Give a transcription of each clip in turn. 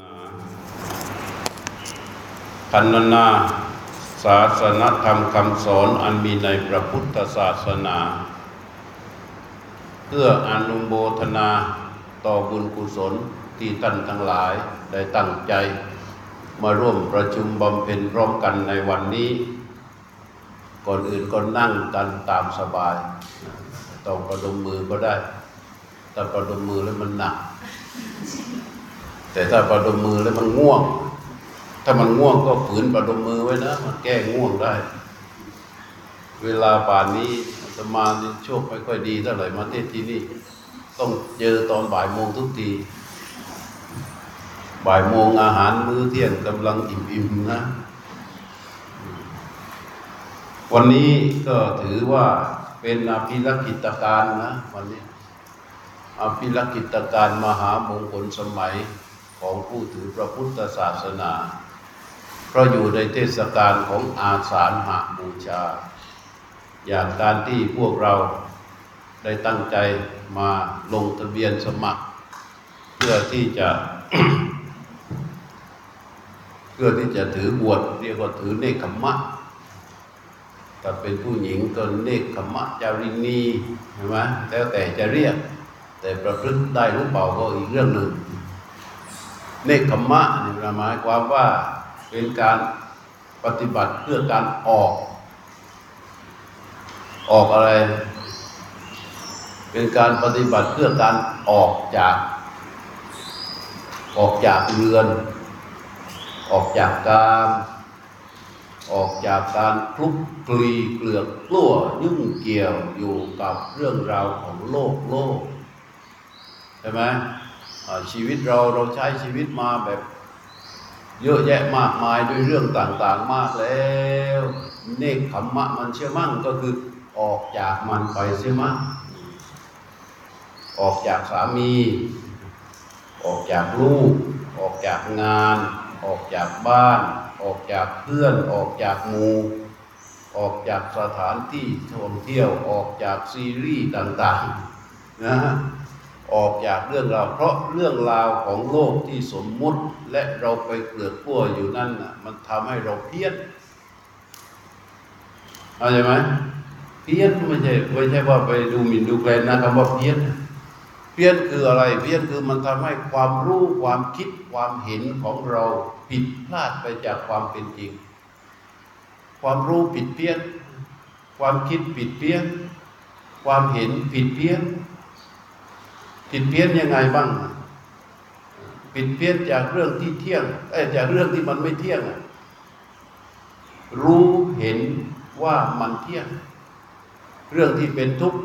นาพันนาศาสนธรรมคำสอนอันมีในพระพุทธศาสนา เพื่ออนุโมทนาต่อบุญกุศลที่ท่านทั้งหลายได้ตั้งใจ มาร่วมประชุมบำเพ็ญพร้อมกันในวันนี้ ก่อนอื่นก็นั่งกันตามสบาย ต้องประดมมือก็ได้ แต่ประดมมือแล้วมันหนัก แต่ถ้าประดมมือแล้วมันง่วง ถ้ามันง่วงก็ฝืนประดมมือไว้นะ มันแก้ง่วงได้ เวลาป่านนี้อาตมานี่โชคไม่ค่อยดีเท่าไหร่มาเทศที่นี่ ต้องเจอตอนบ่ายโมงทุกที บ่ายโมงอาหารมื้อเที่ยงกำลังอิ่มๆนะ วันนี้ก็ถือว่าเป็นอภิรักษิตการนะวันนี้อภิรักษิตการมหามงคลสมัย ของผู้ถือพระพุทธศาสนา เพราะอยู่ในเทศกาลของอาสาฬหบูชา อย่างการที่พวกเราได้ตั้งใจมาลงทะเบียนสมัคร เพื่อที่จะ เพื่อที่จะถือบวชเรียกว่าถือเนคขมมะถ้าเป็นผู้หญิงก็เนคขมมะจารินีใช่ไหมแล้วแต่จะเรียก แต่ประพฤติได้หรือเปล่าก็อีกเรื่องหนึ่ง เนคขมมะนี่หมายความว่าเป็นการปฏิบัติเพื่อการออก ออกอะไร เป็นการปฏิบัติเพื่อการออกจาก ออกจากเรือน ออกจากการออกจากการคลุกคลีเกลือกกลั้วยุ่งเกี่ยวอยู่กับเรื่องราวของโลกโลกใช่ไหม ชีวิตเราเราใช้ชีวิตมาแบบ เยอะแยะมากมายด้วยเรื่องต่างๆมากแล้วเนคขมมะมันเชื่อมั่งก็คือออกจากมันไปเสียมั่งออกจากสามี ออกจากลูก ออกจากงาน ออกจากบ้าน ออกจากเพื่อน ออกจากหมู่ออกจากสถานที่ท่องเที่ยวออกจากซีรีส์ต่างๆนะฮะ ออกจากเรื่องราว เพราะเรื่องราวของโลกที่สมมุติและเราไปเกลือกกลัวอยู่นั่นน่ะมันทำให้เราเพี้ยนเข้าใจไหมเพี้ยนไม่ใช่ไม่ใช่ว่าไปดูหมิ่นดูแคลนนะคำว่าเพี้ยนเพี้ยนคืออะไร เพี้ยนคือมันทำให้ความรู้ความคิดความเห็นของเราผิดพลาดไปจากความเป็นจริง ความรู้ผิดเพี้ยน ความคิดผิดเพี้ยน ความเห็นผิดเพี้ยน ผิดเพี้ยนยังไงบ้างผิดเพี้ยนจากเรื่องที่เที่ยงเอ้จากเรื่องที่มันไม่เที่ยง รู้เห็นว่ามันเที่ยง เรื่องที่เป็นทุกข์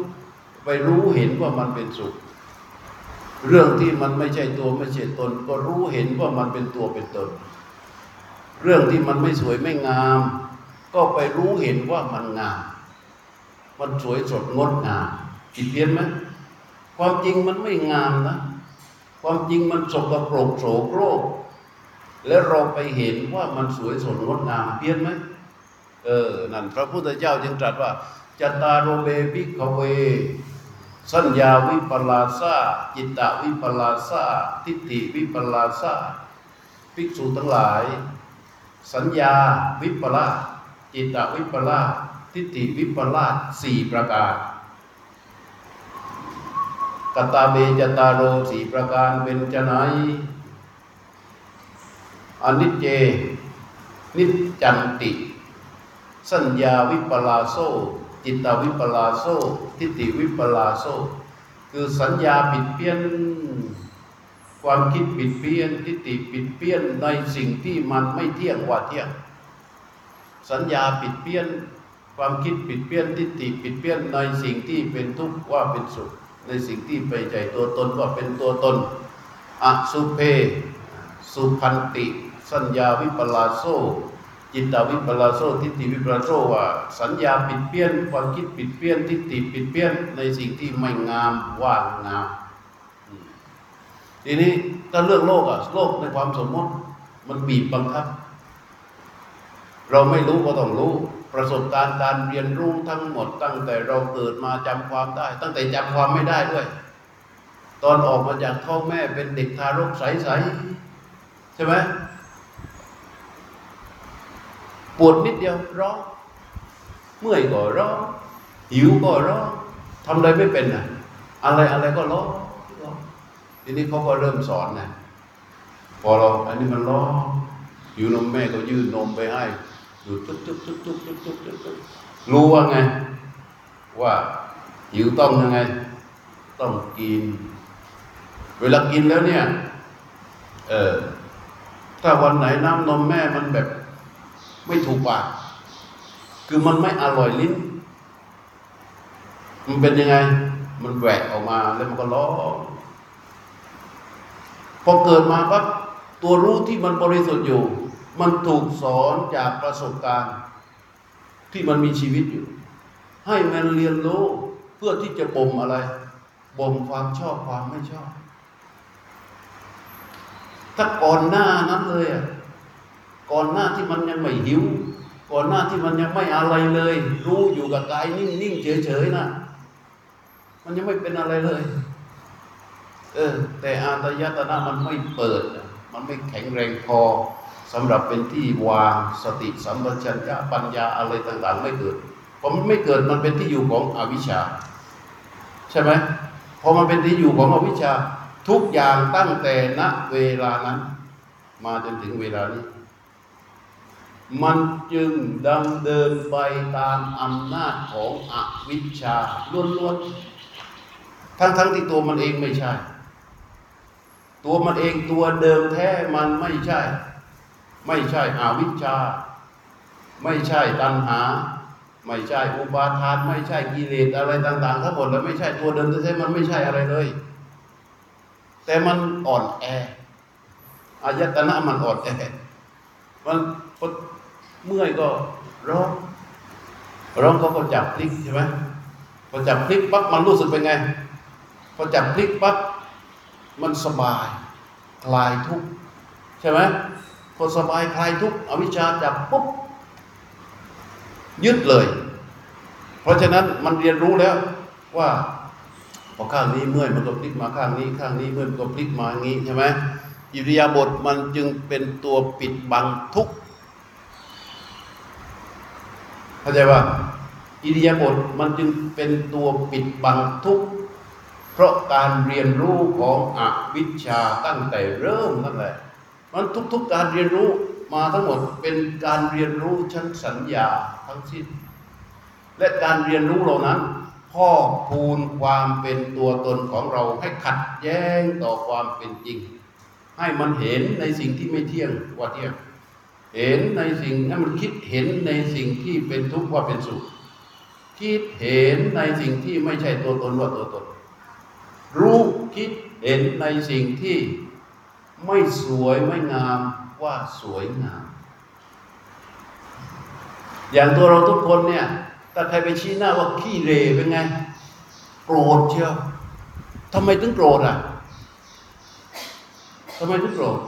ไปรู้เห็นว่ามันเป็นสุข เรื่องที่มันไม่ใช่ตัวไม่ใช่ตน ก็รู้เห็นว่ามันเป็นตัวเป็นตน เรื่องที่มันไม่สวยไม่งาม ก็ไปรู้เห็นว่ามันงาม มันสวยสดงดงามผิดเพี้ยนไหม ความจริงมันไม่งามนะ ความจริงมันสกปรกโสโครก แล้วเราไปเห็นว่ามันสวยสดงดงามเพี้ยนไหมเออ นั่นพระพุทธเจ้าจึงตรัสว่าจตารโรเบภิกเว สัญญาวิปลาสาจิตตวิปลาสาทิฏฐิวิปลาสาภิกษุทั้งหลาย สัญญาวิปลาสจิตตวิปลาสทิฏฐิวิปลาสสี่ประการ กตาเบจตาโรสีประการเป็นจะไหนอนิจเจ นิจจันติ สัญญาวิปลาโซ จิตตวิปลาโซ ทิฏฐิวิปลาโซ คือสัญญาผิดเพี้ยน ความคิดผิดเพี้ยน ทิฏฐิผิดเพี้ยนในสิ่งที่มันไม่เที่ยงว่าเที่ยง สัญญาผิดเพี้ยน ความคิดผิดเพี้ยน ทิฏฐิผิดเพี้ยนในสิ่งที่เป็นทุกข์ว่าเป็นสุข ในสิ่งที่ไปใจตัวตนว่าเป็นตัวตนอสุเพ สุพันติ สัญญาวิปลาโซจิตตวิปลาโซทิฏฐิวิปลาโซว่า สัญญาผิดเพี้ยนความคิดผิดเพี้ยนทิฏฐิผิดเพี้ยนในสิ่งที่ไม่งามว่างงามอืมทีนี้ถ้าเรื่องโลกอะโลกในความสมมติ มันบีบบังคับ เราไม่รู้ก็ต้องรู้ ประสบการณ์การเรียนรู้ทั้งหมด ตั้งแต่เราเกิดมาจำความได้ ตั้งแต่จำความไม่ได้ด้วย ตอนออกมาจากท้องแม่เป็นเด็กทารกใสๆใช่ไหมปวดนิดเดียวร้องเมื่อยก็ร้องหิวก็ร้องทำอะไรไม่เป็นอะอะไรอะไรก็ร้องร้องทีนี้เขาก็เริ่มสอนนะพอเราอันนี้มันร้องหิวนมแม่ก็ยื่นนมไปให้ ดูตุ๊บตุ๊บตุ๊บตุ๊บตุ๊บตุ๊บตุ๊บรู้ว่าไง ว่าหิวต้องยังไง ต้องกิน เวลากินแล้วเนี่ย เออถ้าวันไหนน้ำนมแม่มันแบบ ไม่ถูกปากคือมันไม่อร่อยลิ้น มันเป็นยังไง มันแหวกออกมาแล้วมันก็ร้องพอเกิดมาปั๊บตัวรู้ที่มันบริสุทธิ์อยู่ มันถูกสอนจากประสบการณ์ ที่มันมีชีวิตอยู่ ให้มันเรียนรู้เพื่อที่จะบ่มอะไรบ่มความชอบความไม่ชอบ ถ้าก่อนหน้านั้นเลยอะก่อนหน้าที่มันยังไม่หิว ก่อนหน้าที่มันยังไม่อะไรเลย รู้อยู่กับกายนิ่งๆเฉยๆนะมันยังไม่เป็นอะไรเลย เออ แต่อาตยตนะมันไม่เปิด มันไม่แข็งแรงพอ สำหรับเป็นที่วางสติสัมปชัญญะปัญญาอะไรต่าง ๆ ไม่เกิดพอมันไม่เกิดมันเป็นที่อยู่ของอวิชชา ใช่ไหมพอมันเป็นที่อยู่ของอวิชชา ทุกอย่างตั้งแต่ณเวลานั้น มาจนถึงเวลานี้ มันจึงดำเดินไปตามอำนาจของอวิชชาล้วนๆทั้งๆที่ตัวมันเองไม่ใช่ ตัวมันเองตัวเดิมแท้มันไม่ใช่ ไม่ใช่อวิชชา ไม่ใช่ตัณหา ไม่ใช่อุปาทาน ไม่ใช่กิเลสอะไรต่าง ๆ ทั้งหมดแล้วไม่ใช่ตัวเดิมแท้มันไม่ใช่อะไรเลย แต่มันอ่อนแออายตนะมันอ่อนแอมันเมื่อยก็ร้องร้องเขาก็จับพลิกใช่ไหมพอจับพลิกปั๊บมันรู้สึกเป็นไงพอจับพลิกปั๊บมันสบายคลายทุกข์ใช่ไหม พอสบายคลายทุกอวิชชาจับปุ๊บยึดเลย เพราะฉะนั้นมันเรียนรู้แล้วว่าพอข้างนี้เมื่อยมันก็พลิกมาข้างนี้ข้างนี้เมื่อยมันก็พลิกมาอย่างนี้ใช่ไหมอิริยาบถมันจึงเป็นตัวปิดบังทุกเข้าใจว่าอิริยาบถมันจึงเป็นตัวปิดบังทุกเพราะการเรียนรู้ของอวิชชาตั้งแต่เริ่มนั่นแหละ มันทุกๆการเรียนรู้มาทั้งหมดเป็นการเรียนรู้ชั้นสัญญาทั้งสิ้น และการเรียนรู้เหล่านั้นพ่อพูนความเป็นตัวตนของเราให้ขัดแย้งต่อความเป็นจริง ให้มันเห็นในสิ่งที่ไม่เที่ยงว่าเที่ยง เห็นในสิ่งให้มันคิดเห็นในสิ่งที่เป็นทุกข์ว่าเป็นสุขคิดเห็นในสิ่งที่ไม่ใช่ตัวตนว่าตัวตน รู้คิดเห็นในสิ่งที่ ไม่สวยไม่งามว่าสวยงาม อย่างตัวเราทุกคนเนี่ยถ้าใครไปชี้หน้าว่าขี้เรเป็นไงโกรธเชียวทำไมถึงโกรธอะทำไมถึงโกรธ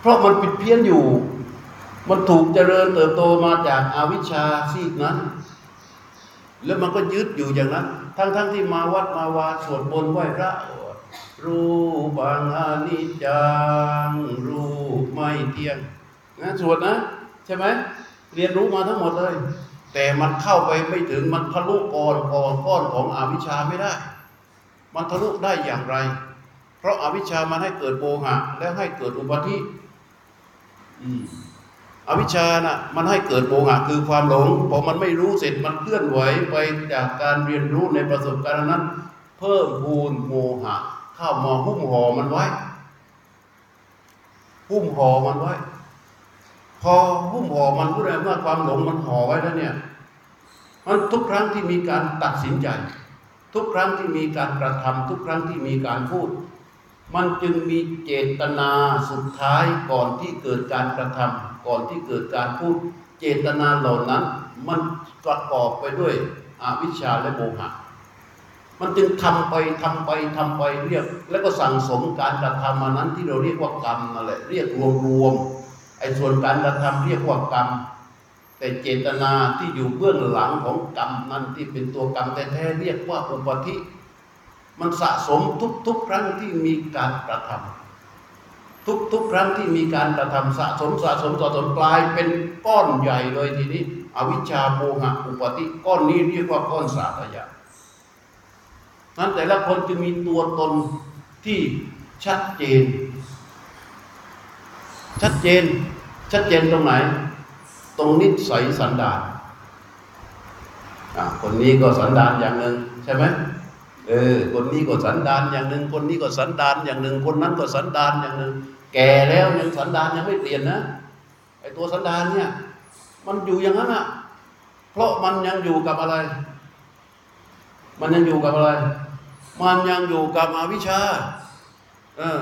เพราะมันผิดเพี้ยนอยู่ มันถูกเจริญเติบโตมาจากอาวิชชาซีกนั้น แล้วมันก็ยึดอยู่อย่างนั้น ทั้งๆทที่มาวัดมาวาสวดมนต์ไหว้พระ รูปังอนิจจัง รูปไม่เที่ยงนะสวดนะ ใช่ไหมเรียนรู้มาทั้งหมดเลย แต่มันเข้าไปไม่ถึงมันทะลุก่อนก่อนก้อนของอวิชชาไม่ได้ มันทะลุได้อย่างไร เพราะอาวิชชามันให้เกิดโมหะ และให้เกิดอุปาทิอวิชชานะ่ะมันให้เกิดโมหะคือความหลงพอมันไม่รู้เสร็จมันเคลื่อนไหวไปจากการเรียนรู้ในประสบการณ์นั้น เพิ่มพูนโมหะ ข้ามาหุ้มห่อมันไว้หุ้มห่อมันไว้ พอหุ้มห่อมันพูดอไรว่าความหลงมันห่อไว้แล้วเนี่ย มันทุกครั้งที่มีการตัดสินใจ ทุกครั้งที่มีการกระทำทุกครั้งที่มีการพูด มันจึงมีเจตนาสุดท้ายก่อนที่เกิดการกระทำก่อนที่เกิดการพูด เจตนาเหล่านั้น มันประกอบไปด้วยอวิชชาและโมหะ มันจึงทำไปทำไปทำไปเรียก แล้วก็สั่งสมการกระทำมานั้นที่เราเรียกว่ากรรมนั่นแหละเรียกรวมๆไอ้ส่วนการกระทำเรียกว่ากรรม แต่เจตนาที่อยู่เบื้องหลังของกรรมนั้นที่เป็นตัวกรรมแท้ๆเรียกว่าอุปธิ มันสะสมทุกๆครั้งที่มีการกระทำทุกทุกครั้งที่มีการกระทำสะสมสะสมสะสมกลายเป็นก้อนใหญ่เลยทีนี้ อวิชชาโมหะอุปาทิก้อนนี้เรียกว่าก้อนสาธยะ นั้นแต่ละคนจะมีตัวตนที่ชัดเจน ชัดเจน ชัดเจนตรงไหน ตรงนิสัยสันดานคนนี้ก็สันดานอย่างหนึ่งใช่ไหมเออ คนนี้ก็สันดานอย่างหนึ่ง คนนี้ก็สันดานอย่างหนึ่ง คนนั้นก็สันดานอย่างหนึ่ง แก่แล้วยังสันดานยังไม่เปลี่ยนนะไอตัวสันดานเนี่ย มันอยู่อย่างนั้นอะ เพราะมันยังอยู่กับอะไร มันยังอยู่กับอะไร มันยังอยู่กับอวิชชาเออ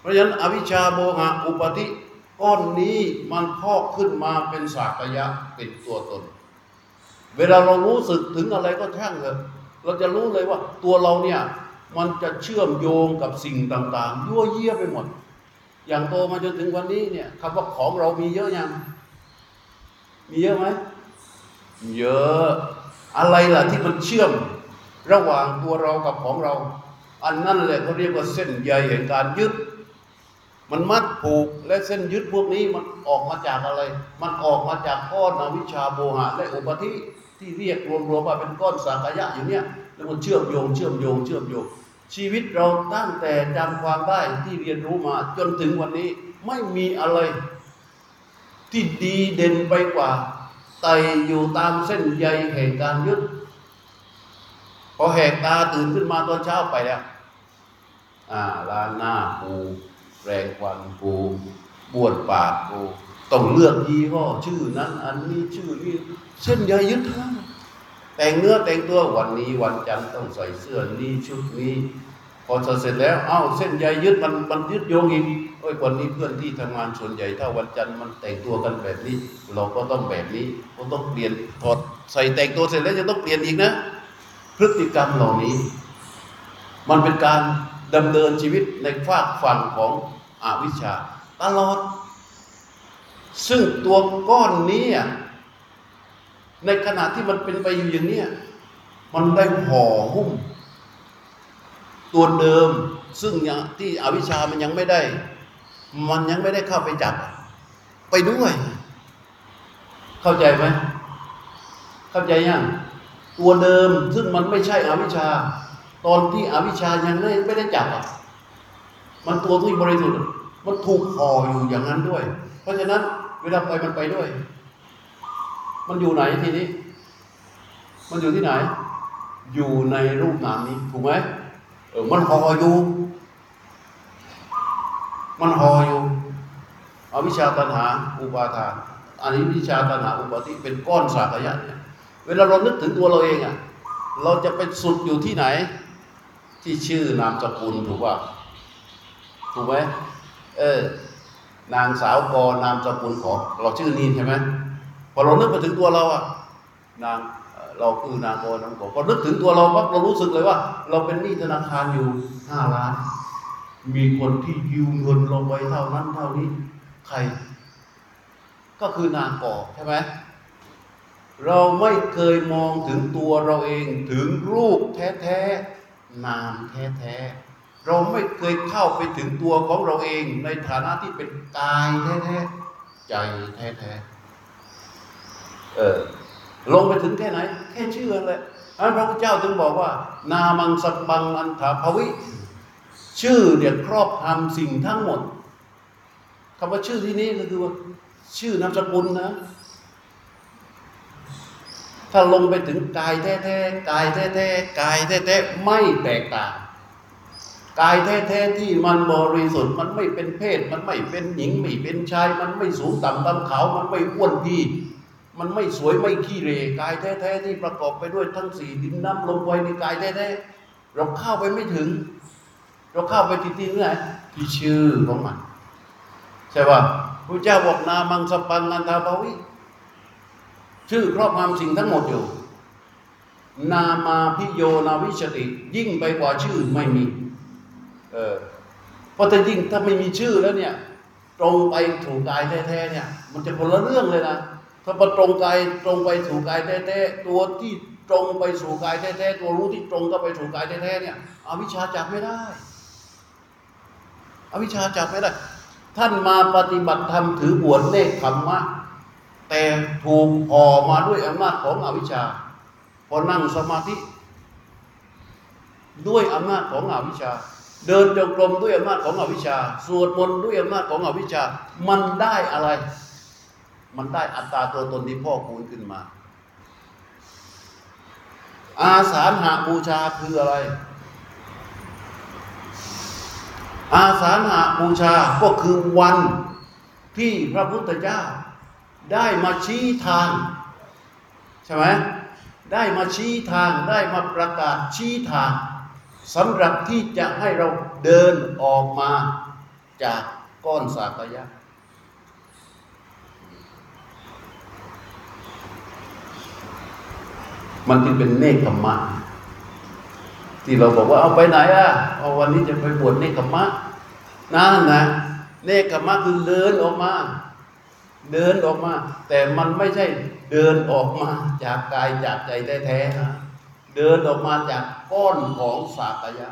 เพราะฉะนั้นอวิชชาโมหะอุปาทิก้อนนี้มันพอกขึ้นมาเป็นสากยะเป็นตัวตน เวลาเรารู้สึกถึงอะไรก็ช่างเถอะเราจะรู้เลยว่าตัวเราเนี่ยมันจะเชื่อมโยงกับสิ่งต่างๆยั่วเยี่ยไปหมด อย่างโตมาจนถึงวันนี้เนี่ยคำว่าของเรามีเยอะยังมีเยอะไหมเยอะอะไรล่ะที่มันเชื่อม ระหว่างตัวเรากับของเรา อันนั้นแหละเขาเรียกว่าเส้นใยแห่งการยึด มันมัดผูกและเส้นยึดพวกนี้มันออกมาจากอะไร มันออกมาจากก้อนอวิชชาโมหะและอุปาทิที่เรียกรวมๆว่าเป็นก้อนสังขยะอยู่เนี่ยแล้วมันเชื่อมโยงเชื่อมโยงเชื่อมโยง ชีวิตเราตั้งแต่จำความได้ที่เรียนรู้มาจนถึงวันนี้ไม่มีอะไรที่ดีเด่นไปกว่าไต่อยู่ตามเส้นใยแห่งการยึด พอแหกตาตื่นขึ้นมาตอนเช้าไปแล้วอ่าล้างหน้ากูแรงฟันกูบวนปากกูต้องเลือกยี่ห้อชื่อนั้น อันนี้ชื่อนี้เส้นใยยึดทั้งแต่งเนื้อแต่งตัววันนี้วันจันทร์ต้องใส่เสื้อนี้ชุดนี้ พอเสร็จแล้ว เอ้าเส้นใยยึดมันมันยึดโยงอีกโอ้ยวันนี้เพื่อนที่ทำงานส่วนใหญ่ ถ้าวันจันทร์มันแต่งตัวกันแบบนี้ เราก็ต้องแบบนี้ก็ต้องเปลี่ยนพอใส่แต่งตัวเสร็จแล้วจะต้องเปลี่ยนอีกนะ พฤติกรรมเหล่านี้ มันเป็นการดำเนินชีวิตในฝากฝั่งของอวิชชาตลอด ซึ่งตัวก้อนนี้ในขณะที่มันเป็นไปอยู่อย่างเนี้ยมันได้ห่อหุ้ม ตัวเดิมซึ่งที่อวิชามันยังไม่ได้ มันยังไม่ได้เข้าไปจับ ไปด้วย เข้าใจไหมเข้าใจยัง ตัวเดิมซึ่งมันไม่ใช่อวิชชา ตอนที่อวิชชายังไม่ไม่ได้จับอะมันตัวที่บริสุทธิ์มันถูกห่ออยู่อย่างนั้นด้วย เพราะฉะนั้น เวลาไปมันไปด้วย มันอยู่ไหนทีนี้ มันอยู่ที่ไหน อยู่ในรูปนามนี้ ถูกไหมเออมันห่ออยู่ มันห่ออยู่อวิชชาตัณหา อุปาทานอันนี้วิชาตัณหาอุปาทิเป็นก้อนสากยะเนี่ย เวลาเรานึกถึงตัวเราเองอะเราจะไปสุดอยู่ที่ไหน ที่ชื่อนามสกุลถูกป่ะถูกไหมเออนางสาวกอนามสกุลของเราชื่อนีนใช่ไหมพอเรานึกไปถึงตัวเราอะนางเอ่อเราคือนางกอนางกอพอนึกถึงตัวเราปั๊บเรารู้สึกเลยว่า เราเป็นหนี้ธนาคารอยู่ห้าล้าน มีคนที่ยืมเงินเราไว้เท่านั้นเท่านี้ ใคร ก็คือนางกอใช่ไหม เราไม่เคยมองถึงตัวเราเองถึงรูปแท้ๆนามแท้ๆเราไม่เคยเข้าไปถึงตัวของเราเอง ในฐานะที่เป็นกายแท้ๆใจแท้ๆเออลงไปถึงแค่ไหน แค่ชื่อนั่นแหละอันพระพุทธเจ้าถึงบอกว่า นามังสัปังอันถาภวิ ชื่อเนี่ยครอบคำสิ่งทั้งหมดคำว่าชื่อที่นี้ก็คือว่า ชื่อนามสกุลนะ ถ้าลงไปถึงกายแท้ๆกายแท้ๆกายแท้ๆไม่แตกต่างกายแท้ๆที่มันบริสุทธิ์มันไม่เป็นเพศ มันไม่เป็นหญิงไม่เป็นชาย มันไม่สูงต่ำต่ำขาวมันไม่อ้วนพี่ มันไม่สวยไม่ขี้เร่กายแท้ๆที่ประกอบไปด้วยทั้งสี่ดินน้ำลมไฟในกายแท้ๆเราเข้าไปไม่ถึง เราเข้าไปที่ที่ไหนที่ชื่อของมันใช่ป่ะพระเจ้าบอกนามังสปังนันทาภวิ ชื่อครอบงำสิ่งทั้งหมดอยู่ นามาพิโยนาวิชติ ยิ่งไปกว่าชื่อไม่มี เออเพราะถ้ายิ่งถ้าไม่มีชื่อแล้วเนี่ย ตรงไปถูกกายแท้ๆเนี่ย มันจะคนละเรื่องเลยนะถ้าพอตรงกายตรงไปสู่กายแท้ๆตัวที่ตรงไปสู่กายแท้ๆตัวรู้ที่ตรงก็ไปสู่กายแท้ๆเนี่ยอวิชชาจับไม่ได้อวิชชาจับไม่ได้ ท่านมาปฏิบัติธรรมถือบวชเนคขมมะ แต่ถูกห่อมาด้วยอำนาจของอวิชชาพอนั่งสมาธิ ด้วยอำนาจของอวิชชา เดินจงกรมด้วยอำนาจของอวิชชา สวดมนต์ด้วยอำนาจของอวิชชา มันได้อะไร มันได้อัตตาตัวตนที่พ่อคูณขึ้นมา อาสาหาบูชาคืออะไร อาสาหาบูชาก็คือวันที่พระพุทธเจ้า ได้มาชี้ทางใช่ไหมได้มาชี้ทางได้มาประกาศชี้ทางสำหรับที่จะให้เราเดินออกมาจากก้อนสากยะมันจึงเป็นเนคขมมะที่เราบอกว่าเอาไปไหนอะเอาวันนี้จะไปบวชเนคขมมะนั่นนะเนคขมะคือเดินออกมา เดินออกมา แต่มันไม่ใช่เดินออกมาจากกายจากใจแท้ๆนะเดินออกมาจากก้อนของสากยะ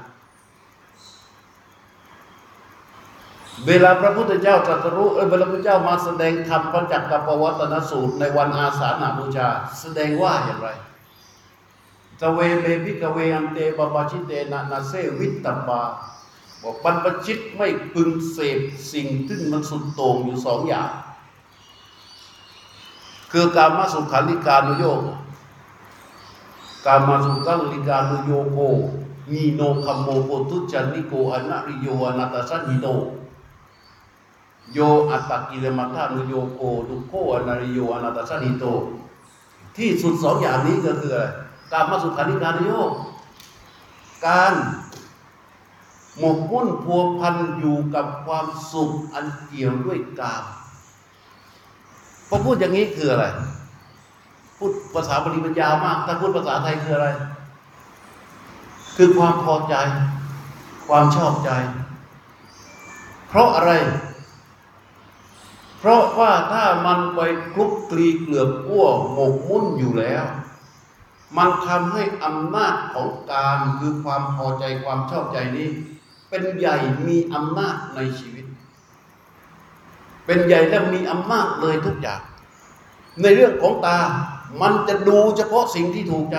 เวลาพระพุทธเจ้าตรัสรู้เออเวลาพระพุทธเจ้ามาแสดงธรรมประจักษ์กับปวัตนสูตรในวันอาสาฬหบูชา แสดงว่าอย่างไรสเวเมพิกเวอันเตบาบาชิเตนะนาเซวิตตบาบอกบรรพชิตไม่พึงเสพสิ่งที่มันสุดโต่งอยู่สองอย่าง คือการมาสุขาริการุโยกกามะสุขัลลิกานุโยโค หีโนคัมโมโปถุชชะนิโก อะนะริโย อะนัตถะสัญหิโตโยอัตตะกิละมะถานุโยโค ทุกโข อะนะริโย อะนัตถะสัญหิโต ที่สุดสองอย่างนี้ก็คืออะไรกามสุขัลลิกานุโยคการหมกมุ่นพัวพันอยู่กับความสุขอันเกี่ยวด้วยกาม พอพูดอย่างนี้คืออะไร พูดภาษาบาลีมันยาวมาก ถ้าพูดภาษาไทยคืออะไร คือความพอใจ ความชอบใจ เพราะอะไร เพราะว่าถ้ามันไปคลุกคลีเกลือบอ้วหมกมุ่นอยู่แล้ว มันทำให้อำนาจของการคือความพอใจความชอบใจนี้ เป็นใหญ่มีอำนาจในชีวิต เป็นใหญ่และมีอำนาจเลยทุกอย่าง ในเรื่องของตา มันจะดูเฉพาะสิ่งที่ถูกใจ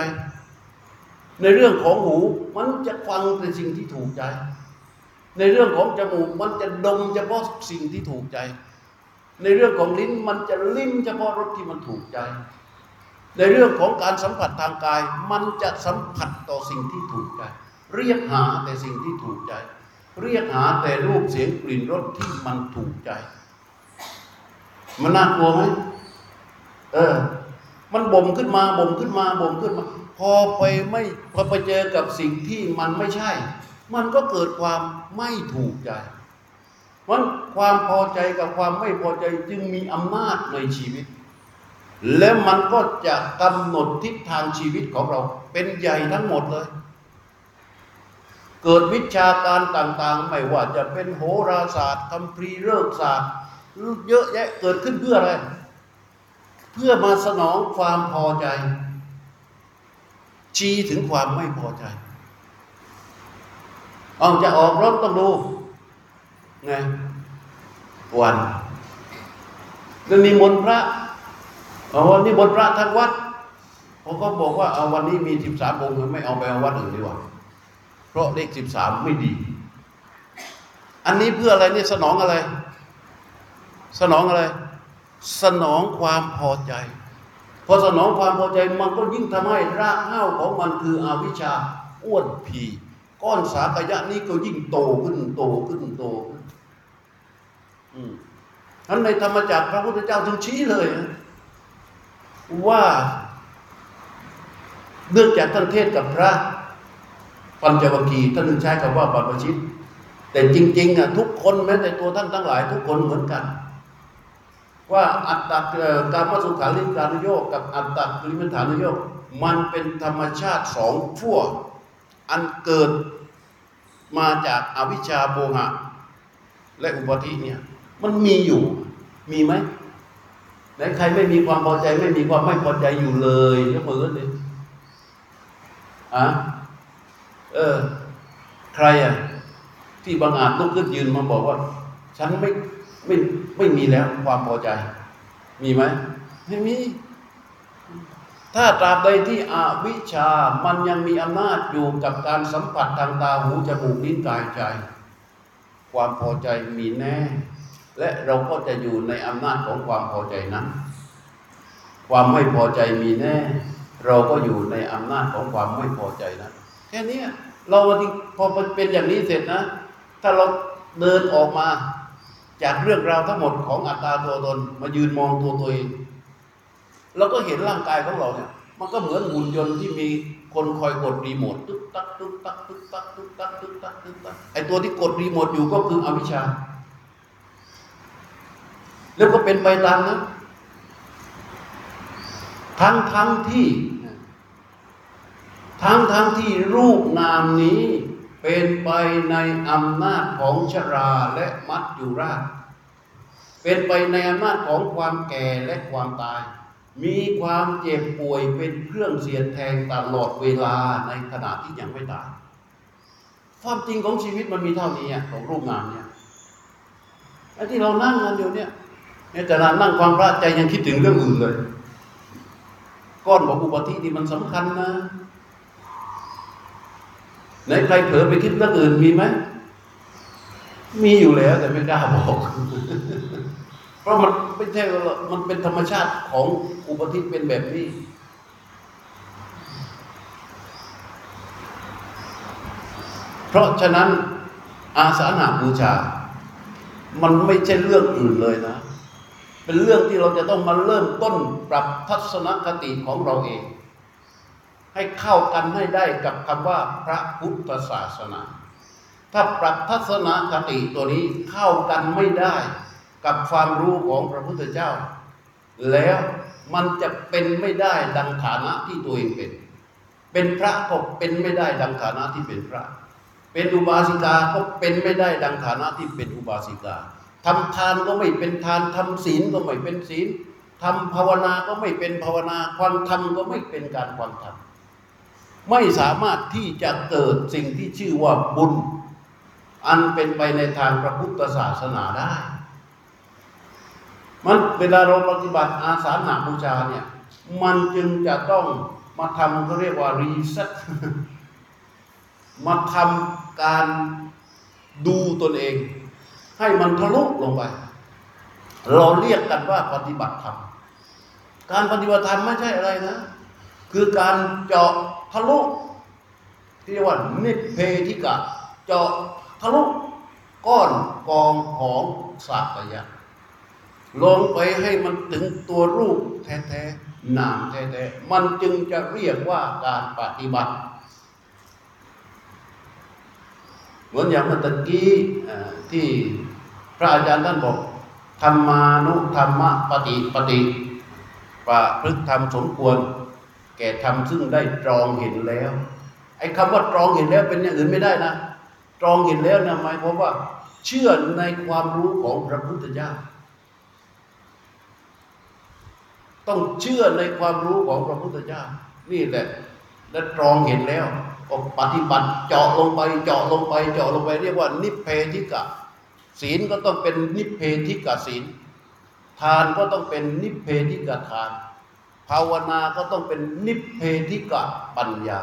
ในเรื่องของหู มันจะฟังแต่สิ่งที่ถูกใจ ในเรื่องของจมูก มันจะดมเฉพาะสิ่งที่ถูกใจ ในเรื่องของลิ้น มันจะลิ้มเฉพาะรสที่มันถูกใจ ในเรื่องของการสัมผัสทางกาย มันจะสัมผัสต่อสิ่งที่ถูกใจ เรียกหาแต่สิ่งที่ถูกใจ เรียกหาแต่รูปเสียงกลิ่นรสที่มันถูกใจ มันน่ากลัวไหมเออ มันบ่มขึ้นมาบ่มขึ้นมาบ่มขึ้นมา พอไปไม่พอไปเจอกับสิ่งที่มันไม่ใช่ มันก็เกิดความไม่ถูกใจมันความพอใจกับความไม่พอใจจึงมีอำนาจในชีวิต และมันก็จะกำหนดทิศทางชีวิตของเรา เป็นใหญ่ทั้งหมดเลย เกิดวิชาการต่างๆ ไม่ว่าจะเป็นโหราศาสตร์คัมภีเลิกศาสตร์ เยอะแยะเกิดขึ้นเพื่ออะไร เพื่อมาสนองความพอใจ ชี้ถึงความไม่พอใจ เอาจะออกรถต้องดูไงวันแล้วนิมนต์พระเอาวันนี้บนพระทั้งวัดผมก็บอกว่าเอาวันนี้มีสิบสามองค์ไม่เอาไปเอาวัดอื่นดีกว่า เพราะเลขสิบสามไม่ดี อันนี้เพื่ออะไรเนี่ยสนองอะไร สนองอะไร สนองความพอใจพอสนองความพอใจมันก็ยิ่งทำให้รากเหง้าของมันคืออวิชชาอ้วนผีก้อนสากยะนี้ก็ยิ่งโตขึ้นโตขึ้นโตขึ้นท่านในธรรมจักรพระพุทธเจ้าจึงชี้เลยนะว่าเนื่องจากท่านเทศกับพระปัญจวัคคีย์ท่านึงใช้คำว่าปัปชิต แต่จริงๆอะทุกคนแม้แต่ตัวท่านทั้งหลาย ทุกคนเหมือนกัน ว่าอัตตาการมสุขาริการุโยกกับอัตตากริมฐานุโยกมันเป็นธรรมชาติสองขั้วอันเกิดมาจากอวิชชาโมหะ และอุปธิเนี่ยมันมีอยู่มีไหมไหนใครไม่มีความพอใจไม่มีความไม่พอใจอยู่เลยยกมือขึ้นเลยอะเออ ใครอะที่บางอาจลุกขึ้นยืนมาบอกว่า ฉันไม่ ไม่ไม่มีแล้วความพอใจ มีไหมไม่มี ถ้าตราบใดที่อวิชามันยังมีอำนาจอยู่กับการสัมผัสทางตาหูจมูกลิ้นกายใจ ความพอใจมีแน่ และเราก็จะอยู่ในอำนาจของความพอใจนั้น ความไม่พอใจมีแน่ เราก็อยู่ในอำนาจของความไม่พอใจนั้นแค่นี้เราพอเป็นอย่างนี้เสร็จนะ ถ้าเราเดินออกมา จากเรื่องราวทั้งหมดของอัตตาตัวตนมายืนมองตัวตัวเองเราก็เห็นร่างกายของเราเนี่ย มันก็เหมือนหุ่นยนต์ที่มีคนคอยกดรีโมทตึ๊กตักตึ๊กตักตึ๊กตักตึ๊กตักตึ๊กตักตึ๊กตักไอ้ตัวที่กดรีโมทอยู่ก็คืออวิชชา แล้วก็เป็นไปตามนั้นทั้งทั้งที่ ทั้งทั้งที่รูปนามนี้ เป็นไปในอำนาจของชราและมัจจุราช เป็นไปในอำนาจของความแก่และความตาย มีความเจ็บป่วยเป็นเครื่องเสียดแทงตลอดเวลาในขณะที่ยังไม่ตาย ความจริงของชีวิตมันมีเท่านี้ของรูปนามเนี่ยไอ้ที่เรานั่งกันอยู่เนี่ยในแต่ละนั่งความพระใจยังคิดถึงเรื่องอื่นเลย ก้อนของอุบัติที่มันสำคัญนะ ในใครเผลอไปคิดเรื่องอื่นมีไหมมีอยู่แล้วแต่ไม่กล้าบอก เพราะมันไม่ใช่มันเป็นธรรมชาติของอุปธิเป็นแบบนี้ เพราะฉะนั้นอาสาหาบูชา มันไม่ใช่เรื่องอื่นเลยนะ เป็นเรื่องที่เราจะต้องมาเริ่มต้นปรับทัศนคติของเราเอง ให้เข้ากันให้ได้กับคำว่าพระพุทธศาสนา ถ้าปรับทัศนคติตัวนี้เข้ากันไม่ได้กับความรู้ของพระพุทธเจ้า แล้วมันจะเป็นไม่ได้ดังฐานะที่ตัวเองเป็น เป็นพระก็เป็นไม่ได้ดังฐานะที่เป็นพระ เป็นอุบาสิกาก็เป็นไม่ได้ดังฐานะที่เป็นอุบาสิกาทำทานก็ไม่เป็นทานทำศีลก็ไม่เป็นศีลทำภาวนาก็ไม่เป็นภาวนา ความทำก็ไม่เป็นการความทำ ไม่สามารถที่จะเกิดสิ่งที่ชื่อว่าบุญ อันเป็นไปในทางพระพุทธศาสนาได้ มันเวลาเราปฏิบัติอาสาหาบูชาเนี่ย มันจึงจะต้องมาทำเขาเรียกว่ารีเซ็ตมาทำการดูตนเอง ให้มันทะลุลงไป เราเรียกกันว่าปฏิบัติธรรม การปฏิบัติธรรมไม่ใช่อะไรนะ คือการเจาะทะลุที่เรียกว่านิเพธิกะ เจาะทะลุก้อนกองของสัตยะลงไปให้มันถึงตัวรูปแท้ๆนามแท้ๆมันจึงจะเรียกว่าการปฏิบัติเหมือนอย่างเมื่อตะกี้ที่พระอาจารย์ท่านบอกธรรมานุธรรมปฏิปฏิประพฤติธรรมสมควร แก่ทำซึ่งได้ตรองเห็นแล้ว ไอ้คำว่าตรองเห็นแล้วเป็นอย่างอื่นไม่ได้นะ ตรองเห็นแล้วนะหมายความว่า เชื่อในความรู้ของพระพุทธเจ้า ต้องเชื่อในความรู้ของพระพุทธเจ้า นี่แหละและตรองเห็นแล้วก็ปฏิบัติเจาะลงไปเจาะลงไปเจาะลงไปเรียกว่านิพเพธิกะ ศีลก็ต้องเป็นนิพเพธิกะศีล ทานก็ต้องเป็นนิพเพธิกะทาน ภาวนาก็ต้องเป็นนิพเพธิกะปัญญา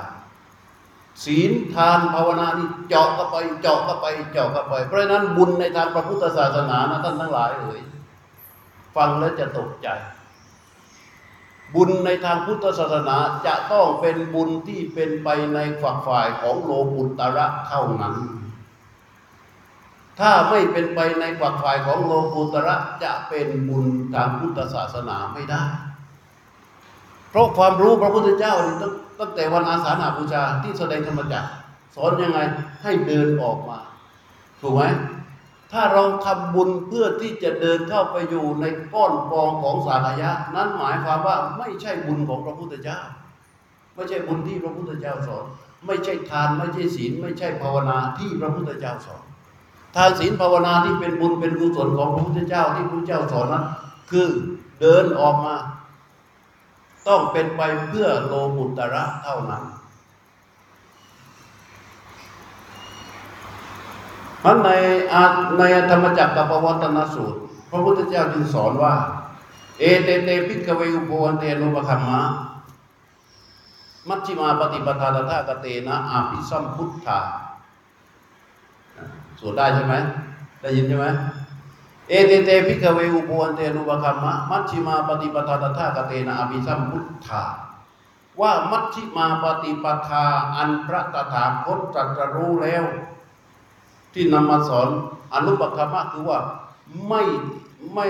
ศีลทานภาวนานี่เจาะเข้าไปเจาะเข้าไปเจาะเข้าไป เพราะฉะนั้นบุญในทางพระพุทธศาสนานะท่านทั้งหลายเอ่ยฟังแล้วจะตกใจ บุญในทางพุทธศาสนาจะต้องเป็นบุญที่เป็นไปในฝักฝ่ายของโลกุตระเท่านั้น ถ้าไม่เป็นไปในฝักฝ่ายของโลกุตระจะเป็นบุญทางพุทธศาสนาไม่ได้ เพราะความรู้พระพุทธเจ้าตั้งตั้งแต่วันอาสาฬหบูชาที่แสดงธรรมจักรสอนยังไงให้เดินออกมาถูกไหมถ้าเราทำบุญเพื่อที่จะเดินเข้าไปอยู่ในก้อนกองของสารยะ นั้นหมายความว่าไม่ใช่บุญของพระพุทธเจ้า ไม่ใช่บุญที่พระพุทธเจ้าสอน ไม่ใช่ทานไม่ใช่ศีล ไม่ใช่ภาวนาที่พระพุทธเจ้าสอน ทานศีลภาวนาที่เป็นบุญเป็นกุศลของพระพุทธเจ้าที่พระพุทธเจ้าสอนนั้นคือเดินออกมา ต้องเป็นไปเพื่อโลกุตระเท่านั้นมันในอาในธรรมจักรกับปวัตนสูตร พระพุทธเจ้าจึงสอนว่า เอเตเต ภิกขะเวอุโภ อันเต อะนุปะคัมมะมัชฌิมา ปะฏิปะทา ตะถาคะเตนะอะภิสัมพุทธาสวดได้ใช่ไหมได้ยินใช่ไหม เอเตเต ภิกขะเวอุโภ อันเต อะนุปะคัมมะมัชฌิมา ปะฏิปะทา ตะถาคะเตนะอะภิสัมพุทธาว่ามัชฌิมาปฏิปทาอันพระตถาคตตรัสรู้แล้ว ที่นำมาสอนอะนุปะคัมมะคือว่าไม่ไม่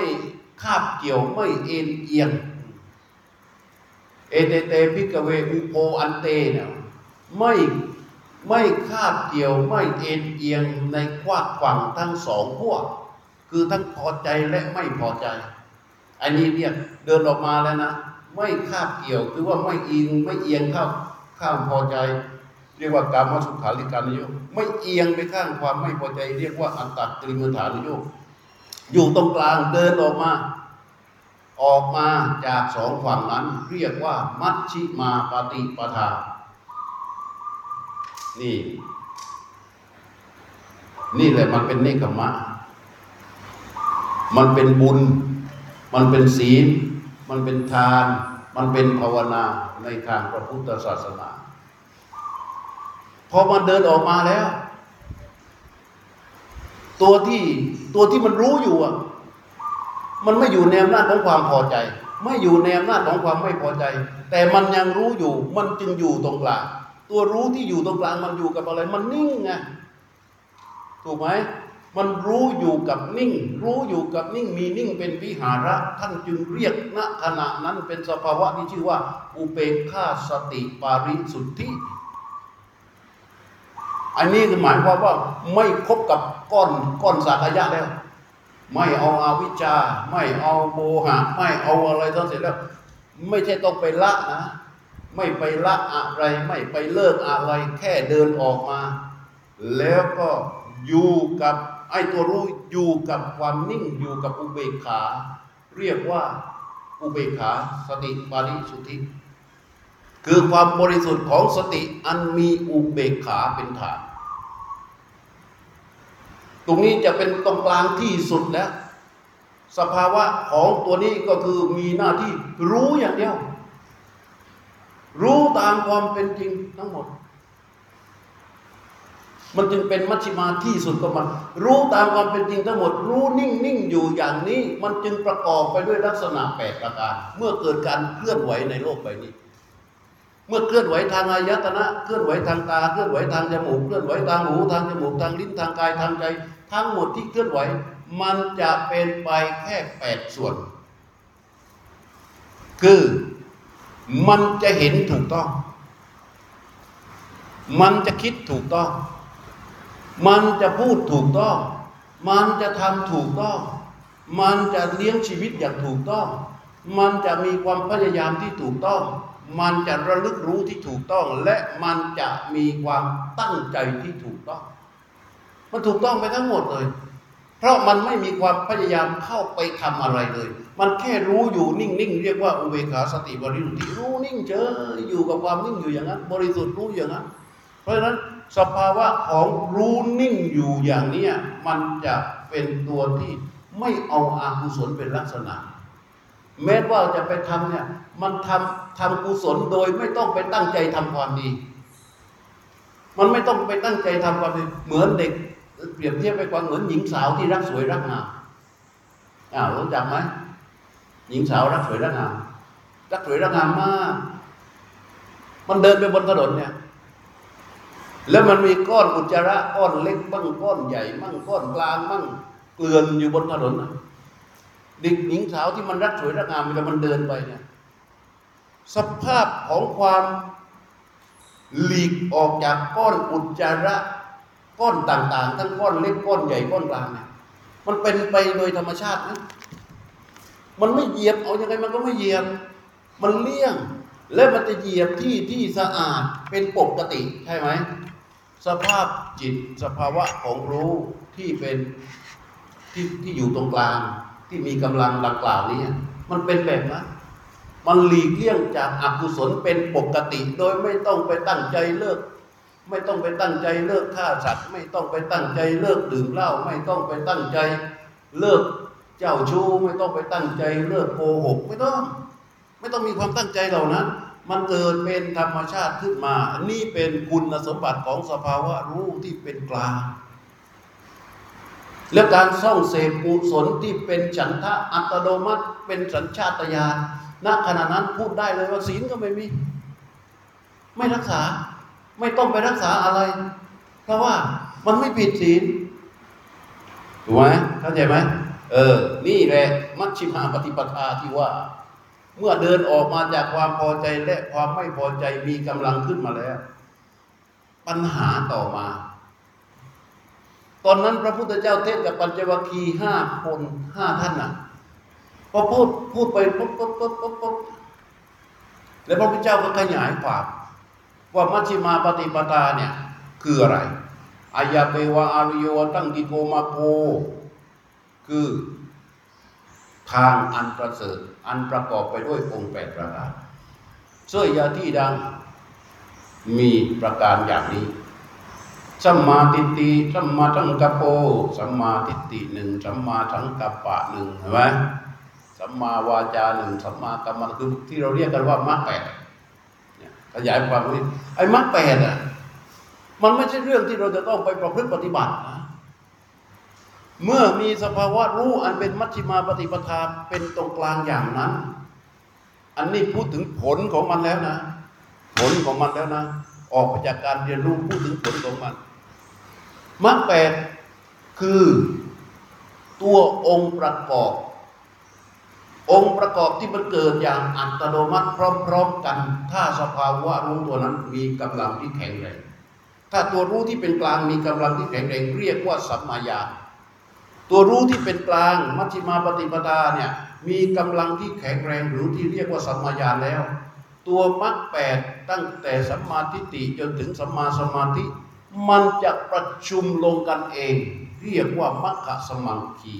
คาบเกี่ยวไม่เอนเอียง เอเตเต ภิกขะเวอุโภ อันเตเนี่ยไม่ไม่คาบเกี่ยวไม่เอ็นเอียงในกว้างฝั่งทั้งสองพวก คือทั้งพอใจและไม่พอใจ อันนี้เรียกเดินออกมาแล้วนะ ไม่คาบเกี่ยว คือว่าไม่อิงไม่เอียงเข้าข้างพอใจ เรียกว่าการมสุขาริการนโยกไม่เอียงไปข้างความไม่พอใจ เรียกว่าอัตตตริมฐานโยกอยู่ตรงกลางเดินออกมา ออกมาจากสองฝั่งนั้น เรียกว่า มัชชิมาปฏิปทา นี่ นี่แหละมันเป็นเนคขมะ มันเป็นบุญ มันเป็นศีล มันเป็นทาน มันเป็นภาวนาในทางพระพุทธศาสนา พอมันเดินออกมาแล้ว ตัวที่ตัวที่มันรู้อยู่อะ มันไม่อยู่ในอำนาจของความพอใจ ไม่อยู่ในอำนาจของความไม่พอใจ แต่มันยังรู้อยู่ มันจึงอยู่ตรงกลาง ตัวรู้ที่อยู่ตรงกลางมันอยู่กับอะไร มันนิ่งไง ถูกไหม มันรู้อยู่กับนิ่ง รู้อยู่กับนิ่งมีนิ่งเป็นวิหาระท่านจึงเรียกณขณะนั้นเป็นสภาวะที่ชื่อว่า อุเบกขาสติปาริสุทธิอันนี้คือหมายความว่าไม่คบกับก้อนก้อนสักยะแล้ว ไม่เอาอาวิชชา ไม่เอาโมหะ ไม่เอาอะไรทั้งสิ้นแล้ว ไม่ใช่ต้องไปละนะไม่ไปละอะไร ไม่ไปเลิกอะไร แค่เดินออกมา แล้วก็อยู่กับ ไอ้ตัวรู้อยู่กับความนิ่งอยู่กับอุเบกขา เรียกว่าอุเบกขาสติปาริสุทธิ คือความบริสุทธิ์ของสติอันมีอุเบกขาเป็นฐาน ตรงนี้จะเป็นตรงกลางที่สุดแล้ว สภาวะของตัวนี้ก็คือมีหน้าที่รู้อย่างเดียว รู้ตามความเป็นจริงทั้งหมด มันจึงเป็นมัชฌิมาที่สุดของมันรู้ตามความเป็นจริงทั้งหมด รู้นิ่งนิ่งอยู่อย่างนี้ มันจึงประกอบไปด้วยลักษณะแปดประการ เมื่อเกิดการเคลื่อนไหวในโลกใบนี้ เมื่อเคลื่อนไหวทางอายตนะ เคลื่อนไหวทางตา เคลื่อนไหวทางจมูก เคลื่อนไหวทางหูทางจมูกทางลิ้นทางกายทางใจ ทั้งหมดที่เคลื่อนไหว มันจะเป็นไปแค่แปดส่วน คือมันจะเห็นถูกต้อง มันจะคิดถูกต้อง มันจะพูดถูกต้อง มันจะทำถูกต้อง มันจะเลี้ยงชีวิตอย่างถูกต้อง มันจะมีความพยายามที่ถูกต้อง มันจะระลึกรู้ที่ถูกต้อง และมันจะมีความตั้งใจที่ถูกต้อง มันถูกต้องไปทั้งหมดเลย เพราะมันไม่มีความพยายามเข้าไปทำอะไรเลย มันแค่รู้อยู่นิ่งๆเรียกว่าอุเบกขาสติบริสุทธิ์รู้นิ่งเฉยอยู่กับความนิ่งอยู่อย่างนั้น บริสุทธิ์รู้อย่างนั้น เพราะฉะนั้นสภาวะของรู้นิ่งอยู่อย่างนี้มันจะเป็นตัวที่ไม่เอาอากุศลเป็นลักษณะ แม้ว่าจะไปทำเนี่ยมันทำทำกุศลโดยไม่ต้องไปตั้งใจทำความดี มันไม่ต้องไปตั้งใจทำความดีเหมือนเด็ก เปรียบเทียบไปกว่าเหมือนหญิงสาวที่รักสวยรักงามอ้าวรู้จักไหมหญิงสาวรักสวยรักงามรักสวยรักงามมาก มันเดินไปบนถนนเนี่ย แล้วมันมีก้อนอุจจาระก้อนเล็กบ้างก้อนใหญ่มั่งก้อนกลางมั่งเกลื่อนอยู่บนถนนนะเด็กหญิงสาวที่มันรักสวยรักงามเวลามันเดินไปเนี่ยสภาพของความหลีกออกจากก้อนอุจจาระก้อนต่าง ๆ ทั้งก้อนเล็กก้อนใหญ่ก้อนกลางเนี่ยมันเป็นไปโดยธรรมชาตินะมันไม่เหยียบเอาอยัางไงมันก็ไม่เหยียบ มันเลี่ยง และมันจะเหยียบที่ที่สะอาดเป็นปกติใช่ไหม สภาพจิตสภาวะของรู้ที่เป็นที่ที่อยู่ตรงกลาง ที่มีกำลังดังกล่าวนี้มันเป็นแบบนั้นมันหลีกเลี่ยงจากอกุศลเป็นปกติ โดยไม่ต้องไปตั้งใจเลิก ไม่ต้องไปตั้งใจเลิกฆ่าสัตว์ไม่ต้องไปตั้งใจเลิกดื่มเหล้าไม่ต้องไปตั้งใจเลิกเจ้าชู้ไม่ต้องไปตั้งใจเลิกโกหกไม่ต้อง ไม่ต้องมีความตั้งใจเหล่านั้น มันเกิดเป็นธรรมชาติขึ้นมา อันนี้เป็นคุณสมบัติของสภาวะรู้ที่เป็นกลาง และการส่องเสพกุศลที่เป็นฉันทะอัตโนมัติ เป็นสัญชาตญาณณขณะนั้นพูดได้เลยว่าศีลก็ไม่มี ไม่รักษา ไม่ต้องไปรักษาอะไร เพราะว่ามันไม่ผิดศีลถูกไหมเข้าใจไหมเออ นี่แหละมัชชิมาปฏิปทาที่ว่า เมื่อเดินออกมาจากความพอใจและความไม่พอใจมีกำลังขึ้นมาแล้ว ปัญหาต่อมา ตอนนั้นพระพุทธเจ้าเทศกับปัญจวัคคีย์ห้าคนห้าท่านน่ะพอพูดพูดไปปุ๊บปุ๊บปุ๊บปุ๊บปุ๊บแล้วพระพุทธเจ้าก็ขยายความว่ามัชฌิมาปฏิปทาเนี่ย คืออะไรอายาเปวะอาริโยตั้งกิโกมาโกคือทางอันประเสริฐ อันประกอบไปด้วยองค์แปดประการเสื้อยาที่ดังมีประการอย่างนี้ สัมมาทิฏฐิ สัมมาทังกัปโป สัมมาทิฏฐิหนึ่ง สัมมาทังกัปปะหนึ่งเห็นไหมสัมมาวาจาหนึ่ง สัมมากัมมันคือที่เราเรียกกันว่ามรรคแปดขยายความนี้ไอ้มรรคแปดอะ มันไม่ใช่เรื่องที่เราจะต้องไปประพฤติปฏิบัตินะ เมื่อมีสภาวะรู้อันเป็นมัชฌิมาปฏิปทาเป็นตรงกลางอย่างนั้น อันนี้พูดถึงผลของมันแล้วนะ ผลของมันแล้วนะ ออกมาจากการเรียนรู้พูดถึงผลของมันมรรคแปดคือตัวองค์ประกอบ องค์ประกอบที่มันเกิดอย่างอัตโนมัติพร้อมๆกัน ถ้าสภาวะรู้ตัวนั้นมีกำลังที่แข็งแรงถ้าตัวรู้ที่เป็นกลางมีกำลังที่แข็งแรงเรียกว่าสัมมาญาณ ตัวรู้ที่เป็นกลางมัชฌิมาปฏิปทาเนี่ยมีกำลังที่แข็งแรงหรือที่เรียกว่าสัมมาญาณแล้ว ตัวมรรคแปดตั้งแต่สัมมาทิฏฐิจนถึงสัมมาสมาธิ มันจะประชุมลงกันเอง เรียกว่ามัคคสมังคี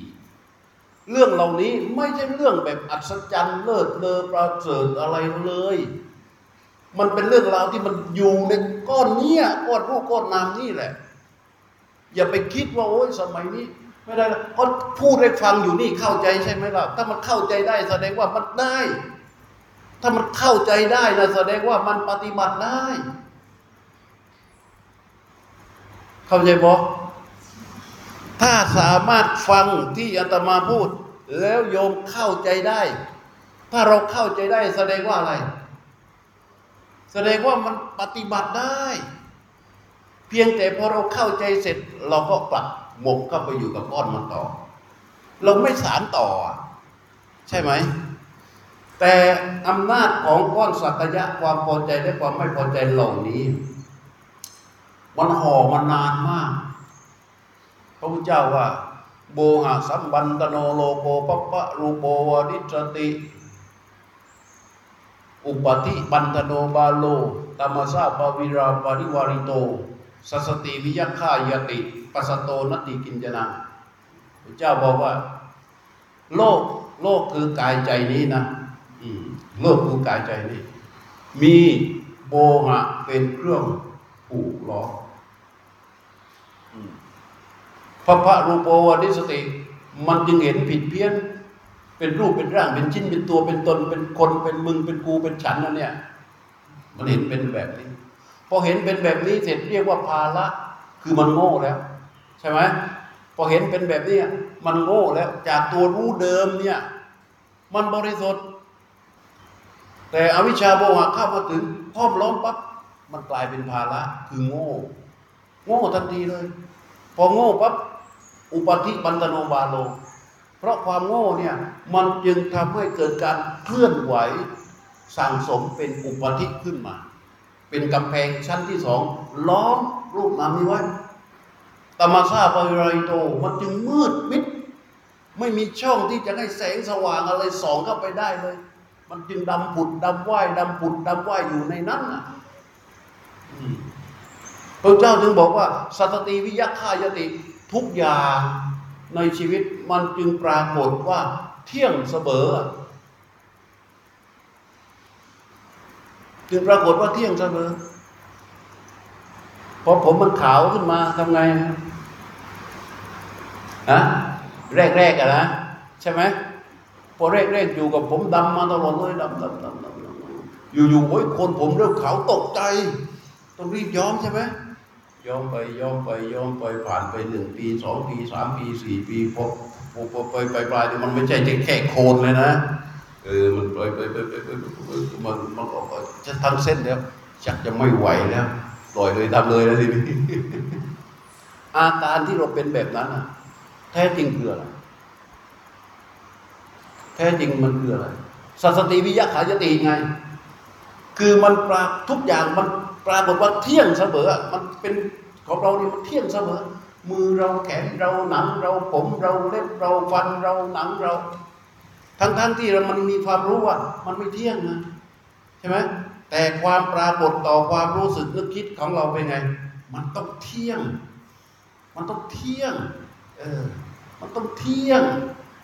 เรื่องเหล่านี้ไม่ใช่เรื่องแบบอัศจรรย์เลิศเลอประเสริฐอะไรเลย มันเป็นเรื่องราวที่มันอยู่ในก้อนเนี้ยก้อนรูปก้อนนามนี่แหละ อย่าไปคิดว่าโอ้ยสมัยนี้ ไม่ได้ก็พูดให้ฟังอยู่นี่เข้าใจใช่ไหมล่ะ ถ้ามันเข้าใจได้แสดงว่ามันได้ ถ้ามันเข้าใจได้นะแสดงว่ามันปฏิบัติได้ เข้าใจบอกถ้าสามารถฟังที่อาตมาพูด แล้วโยมเข้าใจได้ ถ้าเราเข้าใจได้ แสดงว่าอะไร แสดงว่ามันปฏิบัติได้ เพียงแต่พอเราเข้าใจเสร็จเราก็กลับ หมกเข้าไปอยู่กับก้อนมันต่อ เราไม่สารต่อ ใช่ไหม แต่อำนาจของก้อนสักยะความพอใจและความไม่พอใจเหล่านี้ มันห่อมานานมาก พระพุทธเจ้าว่า โบหะสัมบันตโนโลโกปะปะรูโปวดิจติอุปติบันตโนบาโลตมสาปวิราปริวาริโต สัสติวิยัคขายติปัสโตนติกินจนาพระเจ้าบอกว่า โลกโลกคือกายใจนี้นะโลกคือกายใจนี้ มีโบหะเป็นเครื่องผูกล้อพระพระรูปวดิสติ มันจึงเห็นผิดเพี้ยน เป็นรูปเป็นร่าง เป็นชิ้นเป็นตัวเป็นตน เป็นคนเป็นมึงเป็นกูเป็นฉันนั่นเนี่ย มันเห็นเป็นแบบนี้ พอเห็นเป็นแบบนี้เสร็จเรียกว่าภาละคือมันโง่แล้ว ใช่ไหมพอเห็นเป็นแบบนี้มันโง่แล้ว จากตัวรู้เดิมเนี่ย มันบริสุทธิ์แต่อวิชชาโมหะเข้ามาถึงพ้อมล้อมปั๊บมันกลายเป็นภาระคือโง่ โง่ทันทีเลย พอโง่ปั๊บอุปธิปันตโนบาโล เพราะความโง่เนี่ยมันจึงทำให้เกิดการเคลื่อนไหวสั่งสมเป็นอุปธิขึ้นมา เป็นกำแพงชั้นที่สองล้อมรูปนามนี้ไว้ตมาซาปริไรโตมันจึงมืดมิด ไม่มีช่องที่จะให้แสงสว่างอะไรส่องเข้าไปได้เลย มันจึงดำผุดดำว่ายดำผุดดำว่ายอยู่ในนั้นน่ะพระเจ้าจึงบอกว่า สัตติวิยัคขายติทุกอย่างในชีวิตมันจึงปรากฏว่าเที่ยงเสมอ จึงปรากฏว่าเที่ยงเสมอพอผมมันขาวขึ้นมาทำไงฮะแรกๆอะนะ ใช่ไหมพอแรกๆอยู่กับผมดำมาตลอดเลยดำดำดำดำอยู่ๆโอ้ยคนผมเริ่มขาวตกใจ ต้องรีบย้อมใช่ไหมย้อมไปย้อมไปย้อมไปผ่านไปหนึ่งปีสองปีสามปีสี่ปีพอพอพอไปไปปลายมันไม่ใช่แค่โคนเลยนะ เออมันไปไปไปไปไปมันมันก็จะทั้งเส้นแล้วชักจะไม่ไหวแล้วปล่อยเลยทำเลยแล้วทีนี้อาการที่เราเป็นแบบนั้นอะแท้จริงคืออะไรแท้จริงมันคืออะไรสัสติวิยะขายติไง คือมันปราทุกอย่างมันปรากฏว่าเที่ยงเสมอมันเป็นของเราเนี่ยมันเที่ยงเสมอ มือเราแขนเราหนังเราผมเราเล็บเราฟันเราหนังเรา ทั้งๆทที่เรามันมีความรู้ว่ามันไม่เที่ยงนะใช่ไหมแต่ความปรากฏต่อความรู้สึกนึกคิดของเราเป็นไง มันต้องเที่ยง มันต้องเที่ยง เออ มันต้องเที่ยง